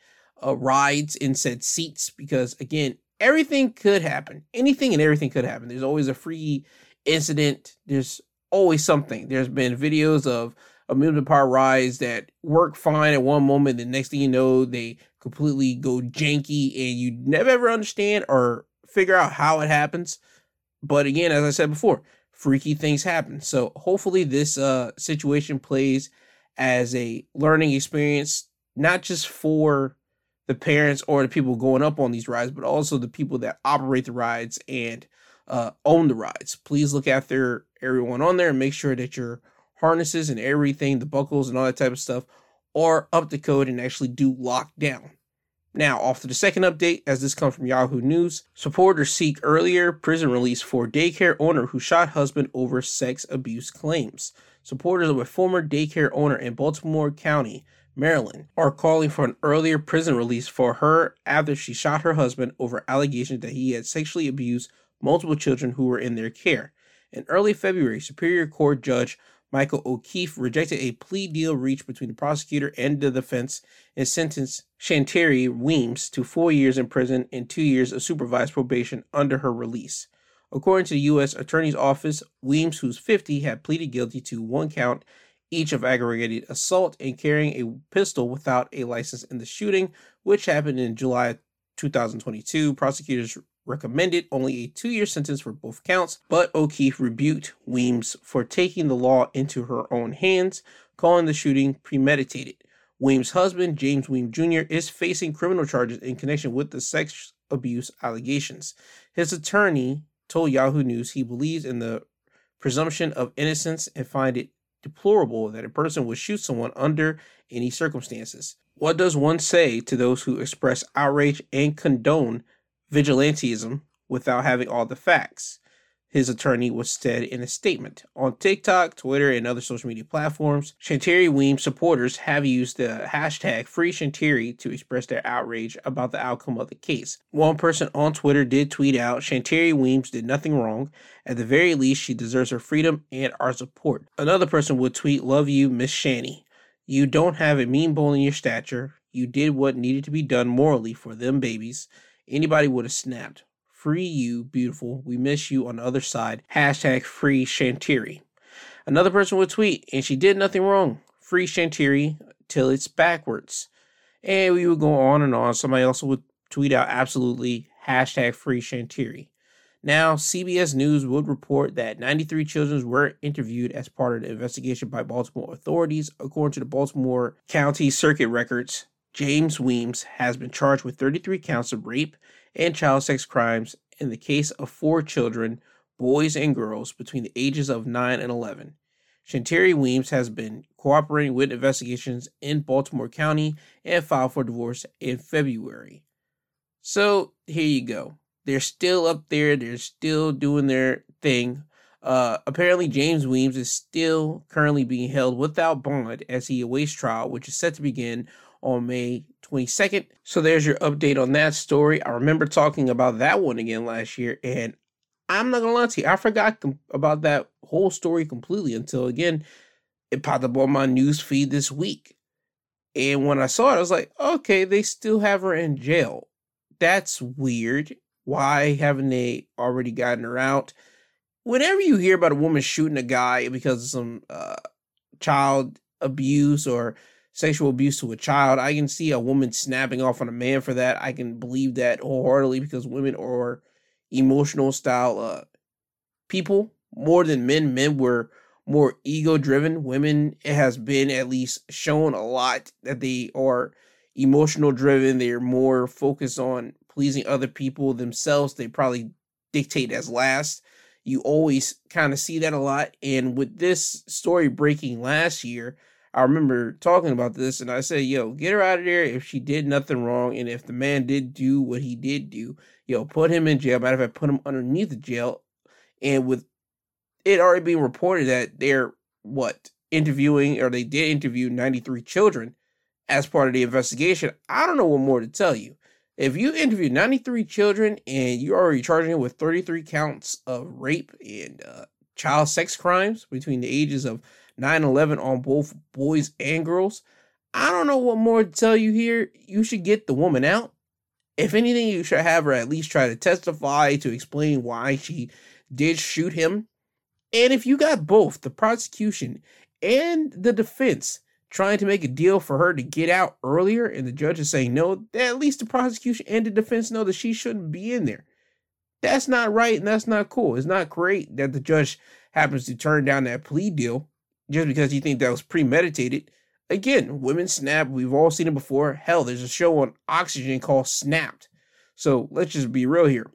uh, rides, in said seats, because again, everything could happen. Anything and everything could happen. There's always a free incident. There's always something. There's been videos of amusement park rides that work fine at one moment. The next thing you know, they completely go janky and you never ever understand or figure out how it happens. But again, as I said before, freaky things happen. So hopefully this uh situation plays as a learning experience, not just for the parents or the people going up on these rides, but also the people that operate the rides and uh, own the rides. Please look after everyone on there and make sure that your harnesses and everything, the buckles and all that type of stuff, are up the code and actually do lock down. Now, off to the second update, as this comes from Yahoo News. Supporters seek earlier prison release for daycare owner who shot husband over sex abuse claims. Supporters of a former daycare owner in Baltimore County, Maryland, are calling for an earlier prison release for her after she shot her husband over allegations that he had sexually abused multiple children who were in their care. In early February, Superior Court Judge Michael O'Keefe rejected a plea deal reached between the prosecutor and the defense and sentenced Shantari Weems to four years in prison and two years of supervised probation under her release. According to the U.S. Attorney's Office, Weems, who's 50, had pleaded guilty to one count each of aggravated assault and carrying a pistol without a license in the shooting, which happened in July 2022. Prosecutors recommended only a two year sentence for both counts, but O'Keefe rebuked Weems for taking the law into her own hands, calling the shooting premeditated. Weems' husband, James Weems Jr., is facing criminal charges in connection with the sex abuse allegations. His attorney told Yahoo News he believes in the presumption of innocence and find it deplorable that a person would shoot someone under any circumstances. What does one say to those who express outrage and condone vigilantism without having all the facts, his attorney was said in a statement. On TikTok, Twitter, and other social media platforms, Shantari Weems supporters have used the hashtag FreeShantari to express their outrage about the outcome of the case. One person on Twitter did tweet out, Shantari Weems did nothing wrong. At the very least, she deserves her freedom and our support. Another person would tweet, Love you, Miss Shanny. You don't have a mean bone in your stature. You did what needed to be done morally for them babies anybody would have snapped. Free you, beautiful. We miss you on the other side. Hashtag free Shantari. Another person would tweet, and she did nothing wrong. Free Shantari till it's backwards. And we would go on and on. Somebody also would tweet out absolutely hashtag free Shantari. Now, CBS News would report that 93 children were interviewed as part of the investigation by Baltimore authorities. According to the Baltimore County Circuit records, James Weems has been charged with 33 counts of rape and child sex crimes in the case of four children, boys and girls, between the ages of 9 and 11. Shantari Weems has been cooperating with investigations in Baltimore County and filed for divorce in February. So here you go. They're still up there. They're still doing their thing. Uh, apparently, James Weems is still currently being held without bond as he awaits trial, which is set to begin on May 22nd. So there's your update on that story. I remember talking about that one again last year, and I'm not gonna lie to you, I forgot com- about that whole story completely until again it popped up on my news feed this week. And when I saw it, I was like, okay, they still have her in jail. That's weird. Why haven't they already gotten her out? Whenever you hear about a woman shooting a guy because of some uh, child abuse or sexual abuse to a child, I can see a woman snapping off on a man for that. I can believe that wholeheartedly because women are emotional style uh, people more than men. Men were more ego driven. Women, it has been at least shown a lot that they are emotional driven. They're more focused on pleasing other people themselves. They probably dictate as last. You always kind of see that a lot. And with this story breaking last year, I remember talking about this and I said, yo, get her out of there if she did nothing wrong. And if the man did do what he did do, yo, put him in jail. Matter of fact, put him underneath the jail. And with it already being reported that they're what interviewing or they did interview 93 children as part of the investigation, I don't know what more to tell you. If you interview 93 children and you're already charging them with 33 counts of rape and uh, child sex crimes between the ages of 9 11 on both boys and girls. I don't know what more to tell you here. You should get the woman out. If anything, you should have her at least try to testify to explain why she did shoot him. And if you got both the prosecution and the defense trying to make a deal for her to get out earlier, and the judge is saying no, at least the prosecution and the defense know that she shouldn't be in there. That's not right and that's not cool. It's not great that the judge happens to turn down that plea deal just because you think that was premeditated. Again, women snap. We've all seen it before. Hell, there's a show on Oxygen called Snapped. So let's just be real here.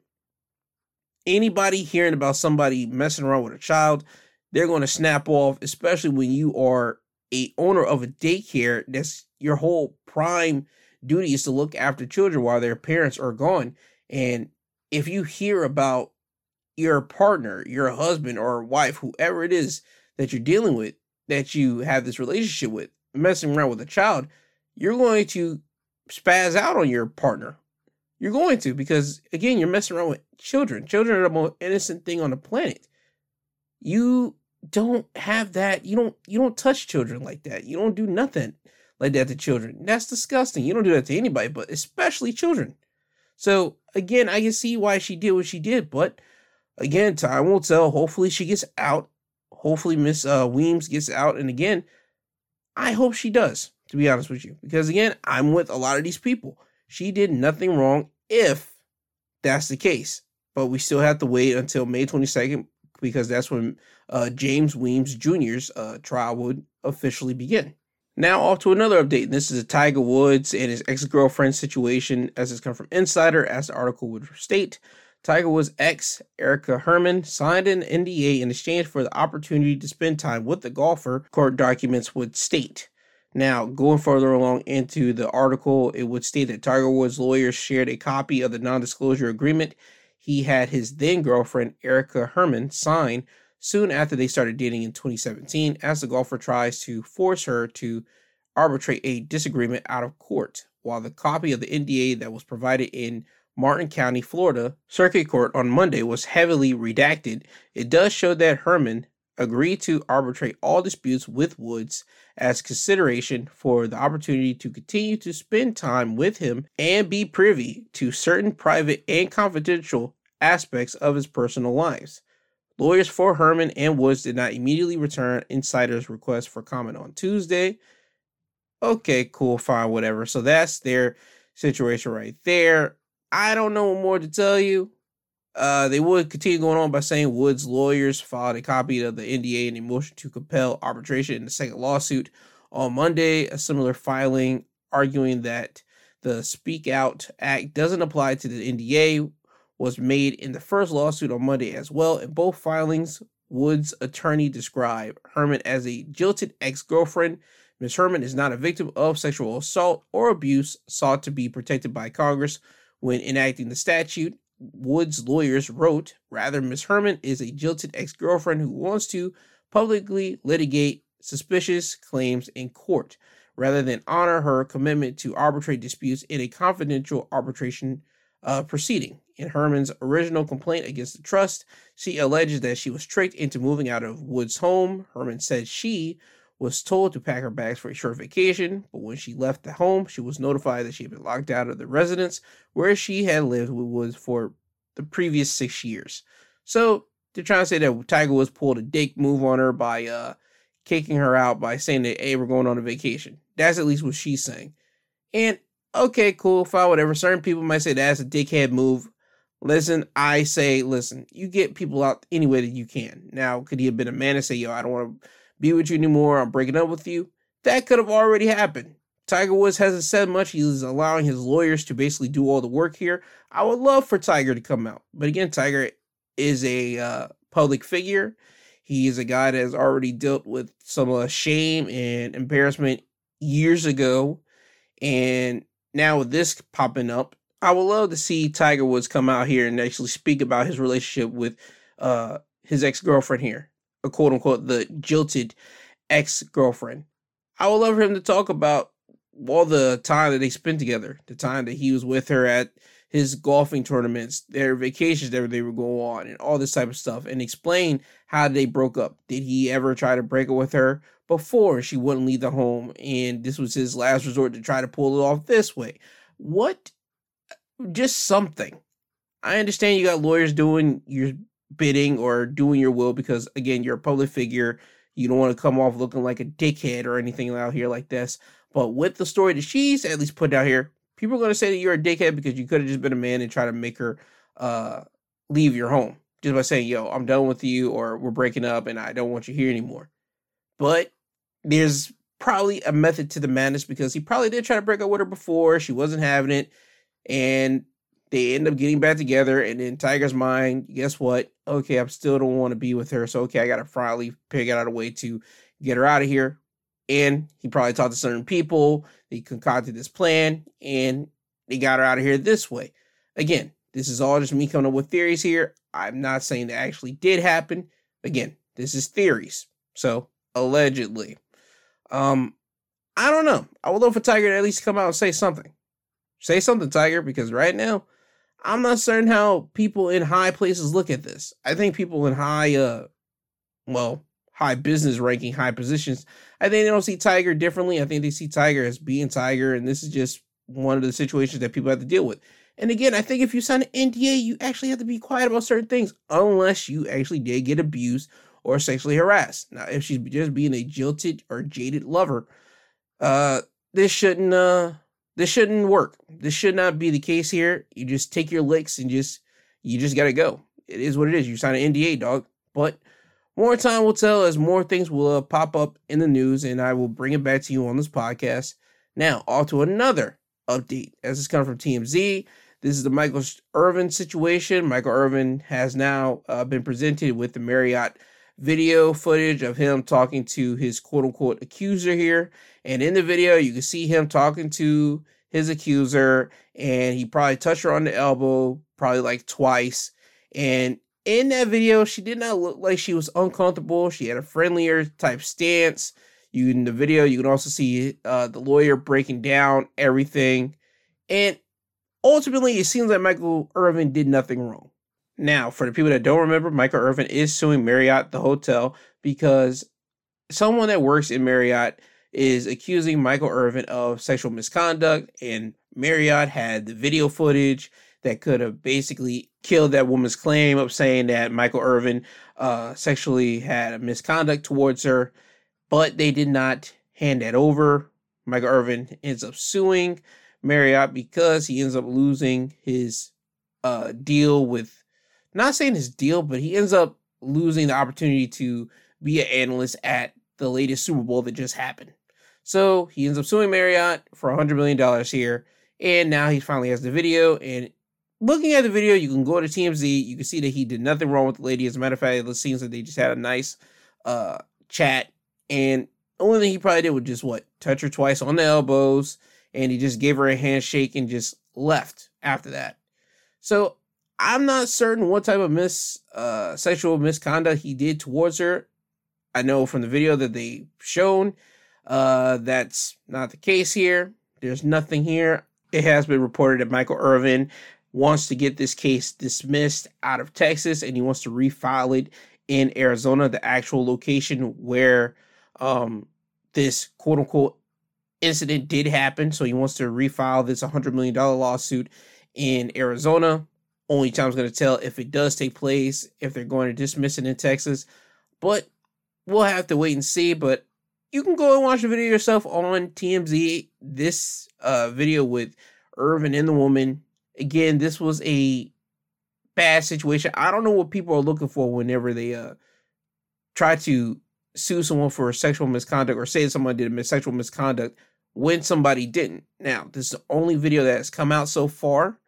Anybody hearing about somebody messing around with a child, they're going to snap off, especially when you are a owner of a daycare. That's your whole prime duty is to look after children while their parents are gone. And if you hear about your partner, your husband or wife, whoever it is that you're dealing with, that you have this relationship with, messing around with a child, you're going to spaz out on your partner. You're going to because again, you're messing around with children. Children are the most innocent thing on the planet. You don't have that. You don't you don't touch children like that. You don't do nothing like that to children. That's disgusting. You don't do that to anybody, but especially children. So again, I can see why she did what she did, but again, time will tell. Hopefully she gets out Hopefully, Miss uh, Weems gets out. And again, I hope she does, to be honest with you. Because again, I'm with a lot of these people. She did nothing wrong if that's the case. But we still have to wait until May 22nd because that's when uh, James Weems Jr.'s uh, trial would officially begin. Now, off to another update. This is a Tiger Woods and his ex girlfriend situation, as it's come from Insider, as the article would state. Tiger Woods' ex, Erica Herman, signed an NDA in exchange for the opportunity to spend time with the golfer, court documents would state. Now, going further along into the article, it would state that Tiger Woods' lawyers shared a copy of the non disclosure agreement he had his then girlfriend, Erica Herman, sign soon after they started dating in 2017 as the golfer tries to force her to arbitrate a disagreement out of court. While the copy of the NDA that was provided in Martin County, Florida, Circuit Court on Monday was heavily redacted, it does show that Herman agreed to arbitrate all disputes with Woods as consideration for the opportunity to continue to spend time with him and be privy to certain private and confidential aspects of his personal lives. Lawyers for Herman and Woods did not immediately return Insider's request for comment on Tuesday. Okay, cool, fine, whatever. So that's their situation right there. I don't know more to tell you. Uh, they would continue going on by saying Wood's lawyers filed a copy of the NDA and a motion to compel arbitration in the second lawsuit on Monday. A similar filing arguing that the Speak Out Act doesn't apply to the NDA was made in the first lawsuit on Monday as well. In both filings, Wood's attorney described Herman as a jilted ex girlfriend. Ms. Herman is not a victim of sexual assault or abuse sought to be protected by Congress when enacting the statute. Wood's lawyers wrote, rather, Miss Herman is a jilted ex girlfriend who wants to publicly litigate suspicious claims in court rather than honor her commitment to arbitrate disputes in a confidential arbitration uh, proceeding. In Herman's original complaint against the trust, she alleges that she was tricked into moving out of Wood's home. Herman said she was told to pack her bags for a short vacation, but when she left the home, she was notified that she had been locked out of the residence where she had lived Woods for the previous six years. So they're trying to say that Tiger Woods pulled a dick move on her by uh, kicking her out by saying that, hey, we're going on a vacation. That's at least what she's saying. And okay, cool, fine, whatever. Certain people might say that's a dickhead move. Listen, I say, listen, you get people out any way that you can. Now, could he have been a man and say, yo, I don't want to be with you anymore, I'm breaking up with you? That could have already happened. Tiger Woods hasn't said much. He's allowing his lawyers to basically do all the work here. I would love for Tiger to come out. But again, Tiger is a uh, public figure. He is a guy that has already dealt with some uh, shame and embarrassment years ago. And now with this popping up, I would love to see Tiger Woods come out here and actually speak about his relationship with uh, his ex girlfriend here, quote unquote the jilted ex girlfriend. I would love for him to talk about all the time that they spent together, the time that he was with her at his golfing tournaments, their vacations that they would go on, and all this type of stuff, and explain how they broke up. Did he ever try to break up with her before she wouldn't leave the home, and this was his last resort to try to pull it off this way? What? Uh, just something. I understand you got lawyers doing your bidding or doing your will because again, you're a public figure. You don't want to come off looking like a dickhead or anything out here like this. But with the story that she's at least put out here, people are going to say that you're a dickhead because you could have just been a man and try to make her uh, leave your home just by saying, yo, I'm done with you or we're breaking up and I don't want you here anymore. But there's probably a method to the madness because he probably did try to break up with her before. She wasn't having it. And they end up getting back together. And in Tiger's mind, guess what? Okay, I still don't want to be with her. So, okay, I got to probably figure out a way to get her out of here. And he probably talked to certain people. They concocted this plan and they got her out of here this way. Again, this is all just me coming up with theories here. I'm not saying that actually did happen. Again, this is theories. So, allegedly. Um, I don't know. I would love for Tiger to at least come out and say something. Say something, Tiger, because right now, I'm not certain how people in high places look at this. I think people in high, uh, well, high business ranking, high positions, I think they don't see Tiger differently. I think they see Tiger as being Tiger, and this is just one of the situations that people have to deal with. And again, I think if you sign an NDA, you actually have to be quiet about certain things, unless you actually did get abused or sexually harassed. Now, if she's just being a jilted or jaded lover, uh, this shouldn't uh this shouldn't work. This should not be the case here. You just take your licks and just you just gotta go. It is what it is. You sign an NDA, dog. But more time will tell as more things will uh, pop up in the news, and I will bring it back to you on this podcast. Now, off to another update. As it's coming from TMZ, this is the Michael Irvin situation. Michael Irvin has now uh, been presented with the Marriott video footage of him talking to his quote unquote accuser here. And in the video, you can see him talking to his accuser, and he probably touched her on the elbow, probably like twice. And in that video, she did not look like she was uncomfortable. She had a friendlier type stance. You in the video, you can also see uh, the lawyer breaking down everything, and ultimately, it seems like Michael Irvin did nothing wrong. Now, for the people that don't remember, Michael Irvin is suing Marriott, the hotel, because someone that works in Marriott is accusing Michael Irvin of sexual misconduct, and Marriott had the video footage that could have basically killed that woman's claim of saying that Michael Irvin uh, sexually had a misconduct towards her, but they did not hand that over. Michael Irvin ends up suing Marriott because he ends up losing his uh, deal with, not saying his deal, but he ends up losing the opportunity to be an analyst at the latest Super Bowl that just happened. So he ends up suing Marriott for $100 million here. And now he finally has the video. And looking at the video, you can go to TMZ. You can see that he did nothing wrong with the lady. As a matter of fact, it seems that they just had a nice uh, chat. And only thing he probably did was just what? Touch her twice on the elbows. And he just gave her a handshake and just left after that. So I'm not certain what type of mis uh, sexual misconduct he did towards her. I know from the video that they shown uh, that's not the case here. There's nothing here. It has been reported that Michael Irvin wants to get this case dismissed out of Texas and he wants to refile it in Arizona, the actual location where um, this quote unquote incident did happen. So he wants to refile this $100 million lawsuit in Arizona. Only time's going to tell if it does take place, if they're going to dismiss it in Texas. But we'll have to wait and see. But you can go and watch the video yourself on TMZ. This uh, video with Irvin and the woman. Again, this was a bad situation. I don't know what people are looking for whenever they uh, try to sue someone for sexual misconduct or say someone did a sexual misconduct when somebody didn't. Now, this is the only video that has come out so far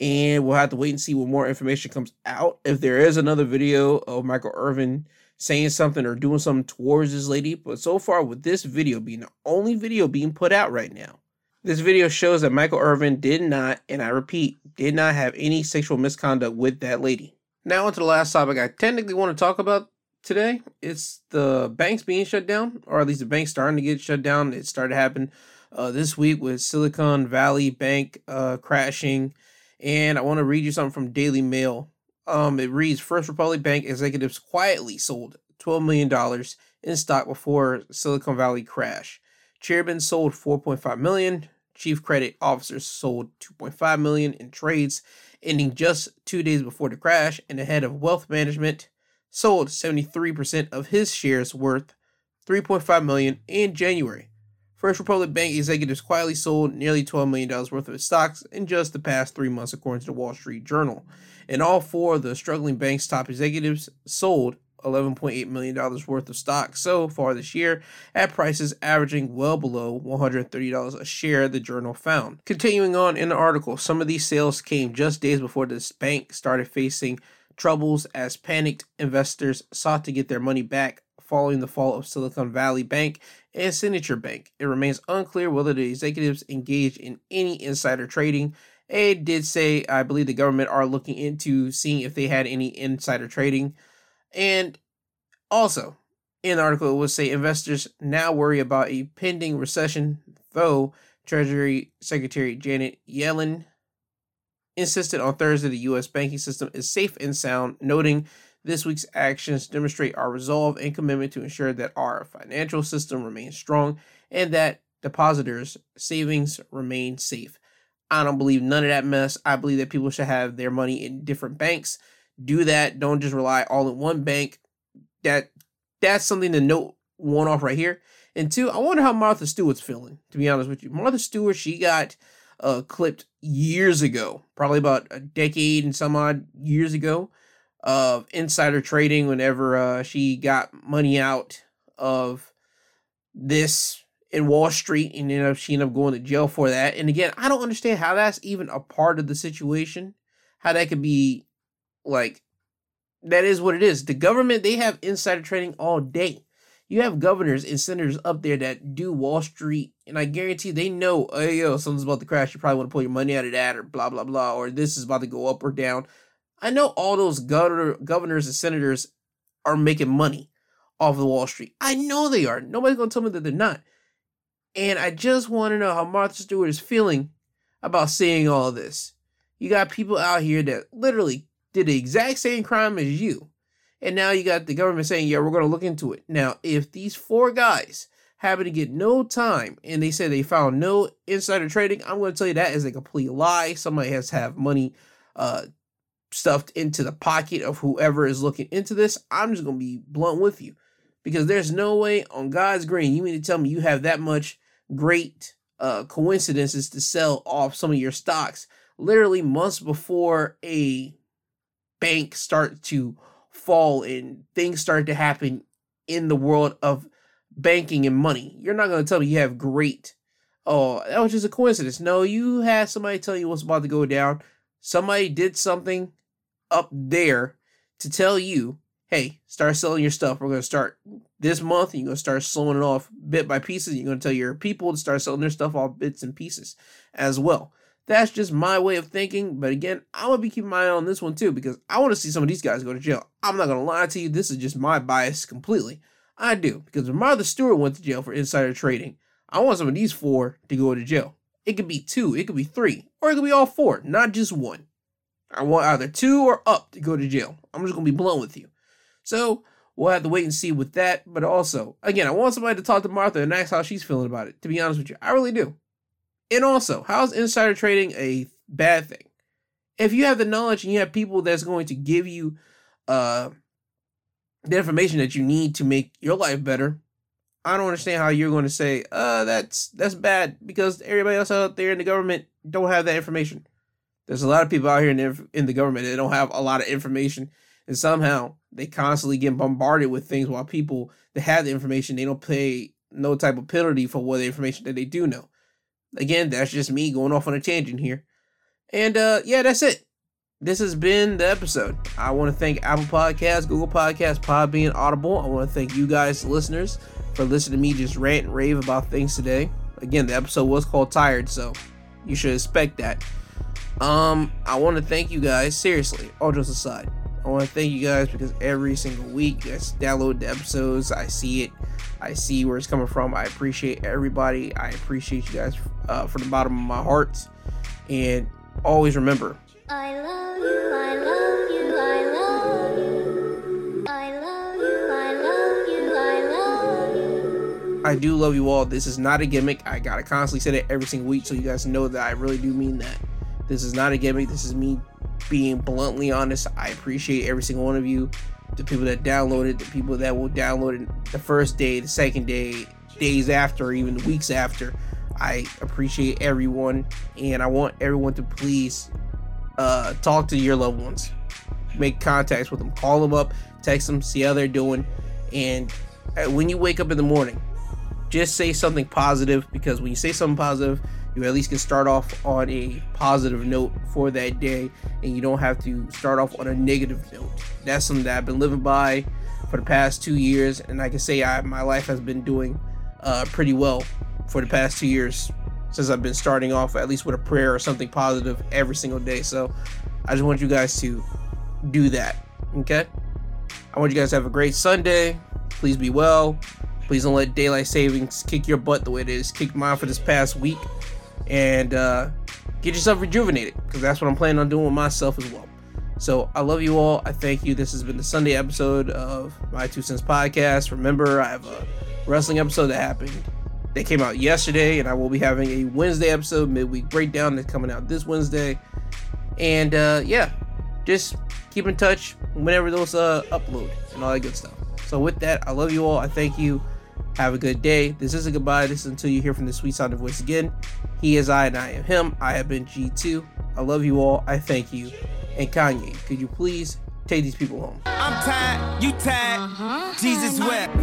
and we'll have to wait and see what more information comes out. If there is another video of Michael Irvin saying something or doing something towards this lady, but so far with this video being the only video being put out right now, this video shows that Michael Irvin did not, and I repeat, did not have any sexual misconduct with that lady. Now, onto the last topic I technically want to talk about today. It's the banks being shut down, or at least the banks starting to get shut down. It started to happen uh, this week with Silicon Valley Bank uh, crashing and I want to read you something from Daily Mail. Um, it reads First Republic Bank executives quietly sold $12 million in stock before Silicon Valley crash. Chairman sold 4.5 million. Chief credit officers sold 2.5 million in trades, ending just two days before the crash. And the head of wealth management sold 73% of his shares worth 3.5 million in January. First Republic Bank executives quietly sold nearly $12 million worth of its stocks in just the past three months, according to the Wall Street Journal. And all four of the struggling bank's top executives sold $11.8 million worth of stock so far this year at prices averaging well below $130 a share, the journal found. Continuing on in the article, some of these sales came just days before this bank started facing troubles as panicked investors sought to get their money back following the fall of Silicon Valley Bank and Signature Bank. It remains unclear whether the executives engaged in any insider trading. It did say, I believe the government are looking into seeing if they had any insider trading. And also, in the article, it will say investors now worry about a pending recession, though Treasury Secretary Janet Yellen insisted on Thursday the U.S. banking system is safe and sound, noting this week's actions demonstrate our resolve and commitment to ensure that our financial system remains strong and that depositors' savings remain safe. I don't believe none of that mess. I believe that people should have their money in different banks. Do that. Don't just rely all in one bank. That that's something to note one off right here. And two, I wonder how Martha Stewart's feeling, to be honest with you. Martha Stewart, she got uh clipped years ago, probably about a decade and some odd years ago of insider trading whenever uh, she got money out of this in Wall Street and ended up she ended up going to jail for that. And again, I don't understand how that's even a part of the situation. How that could be like that is what it is. The government they have insider trading all day. You have governors and senators up there that do Wall Street, and I guarantee they know, oh yo, something's about to crash. You probably want to pull your money out of that, or blah blah blah, or this is about to go up or down. I know all those governor, governors and senators are making money off of Wall Street. I know they are. Nobody's gonna tell me that they're not. And I just want to know how Martha Stewart is feeling about seeing all this. You got people out here that literally did the exact same crime as you. And now you got the government saying, yeah, we're going to look into it. Now, if these four guys happen to get no time and they say they found no insider trading, I'm going to tell you that is a complete lie. Somebody has to have money uh, stuffed into the pocket of whoever is looking into this, I'm just gonna be blunt with you. Because there's no way on God's green, you mean to tell me you have that much great uh, coincidences to sell off some of your stocks literally months before a bank start to fall and things start to happen in the world of banking and money. You're not going to tell me you have great. Oh, that was just a coincidence. No, you had somebody tell you what's about to go down. Somebody did something up there to tell you, hey, start selling your stuff. We're going to start this month. You're going to start slowing it off bit by pieces. You're going to tell your people to start selling their stuff off bits and pieces as well. That's just my way of thinking. But again, I'm going to be keeping my eye on this one too because I want to see some of these guys go to jail. I'm not going to lie to you. This is just my bias completely. I do because when Martha Stewart went to jail for insider trading, I want some of these four to go to jail. It could be two, it could be three, or it could be all four, not just one. I want either two or up to go to jail. I'm just gonna be blunt with you. So we'll have to wait and see with that. But also, again, I want somebody to talk to Martha and ask how she's feeling about it. To be honest with you, I really do. And also, how's insider trading a bad thing? If you have the knowledge and you have people that's going to give you uh the information that you need to make your life better, I don't understand how you're going to say, "Uh, that's that's bad," because everybody else out there in the government don't have that information. There's a lot of people out here in the, in the government that don't have a lot of information, and somehow they constantly get bombarded with things while people that have the information they don't pay no type of penalty for what the information that they do know. Again, that's just me going off on a tangent here. And uh yeah, that's it. This has been the episode. I want to thank Apple Podcasts, Google Podcasts, Podbean, Audible. I want to thank you guys, listeners, for listening to me just rant and rave about things today. Again, the episode was called Tired, so you should expect that. Um, I want to thank you guys, seriously, all jokes aside. I want to thank you guys because every single week you guys download the episodes. I see it. I see where it's coming from. I appreciate everybody. I appreciate you guys uh, from the bottom of my heart. And always remember. I love you, I love you, I love you. I love you, I love you, I love you. I do love you all. This is not a gimmick. I gotta constantly say that every single week so you guys know that I really do mean that. This is not a gimmick. This is me being bluntly honest. I appreciate every single one of you. The people that downloaded, the people that will download it the first day, the second day, days after, even weeks after. I appreciate everyone, and I want everyone to please uh, talk to your loved ones, make contacts with them, call them up, text them, see how they're doing, and uh, when you wake up in the morning, just say something positive because when you say something positive, you at least can start off on a positive note for that day and you don't have to start off on a negative note. That's something that I've been living by for the past two years, and I can say I, my life has been doing uh, pretty well for the past two years since I've been starting off at least with a prayer or something positive every single day. So I just want you guys to do that. Okay? I want you guys to have a great Sunday. Please be well. Please don't let daylight savings kick your butt the way it is kicked mine for this past week and uh, get yourself rejuvenated because that's what I'm planning on doing with myself as well. So I love you all. I thank you. This has been the Sunday episode of my Two Cents podcast. Remember, I have a wrestling episode that happened. They came out yesterday, and I will be having a Wednesday episode, midweek breakdown that's coming out this Wednesday. And uh, yeah, just keep in touch whenever those uh, upload and all that good stuff. So with that, I love you all. I thank you. Have a good day. This is a goodbye. This is until you hear from the sweet sounding voice again. He is I and I am him. I have been G2. I love you all. I thank you. And Kanye, could you please take these people home? I'm tired, you tired. Uh-huh. Jesus wept.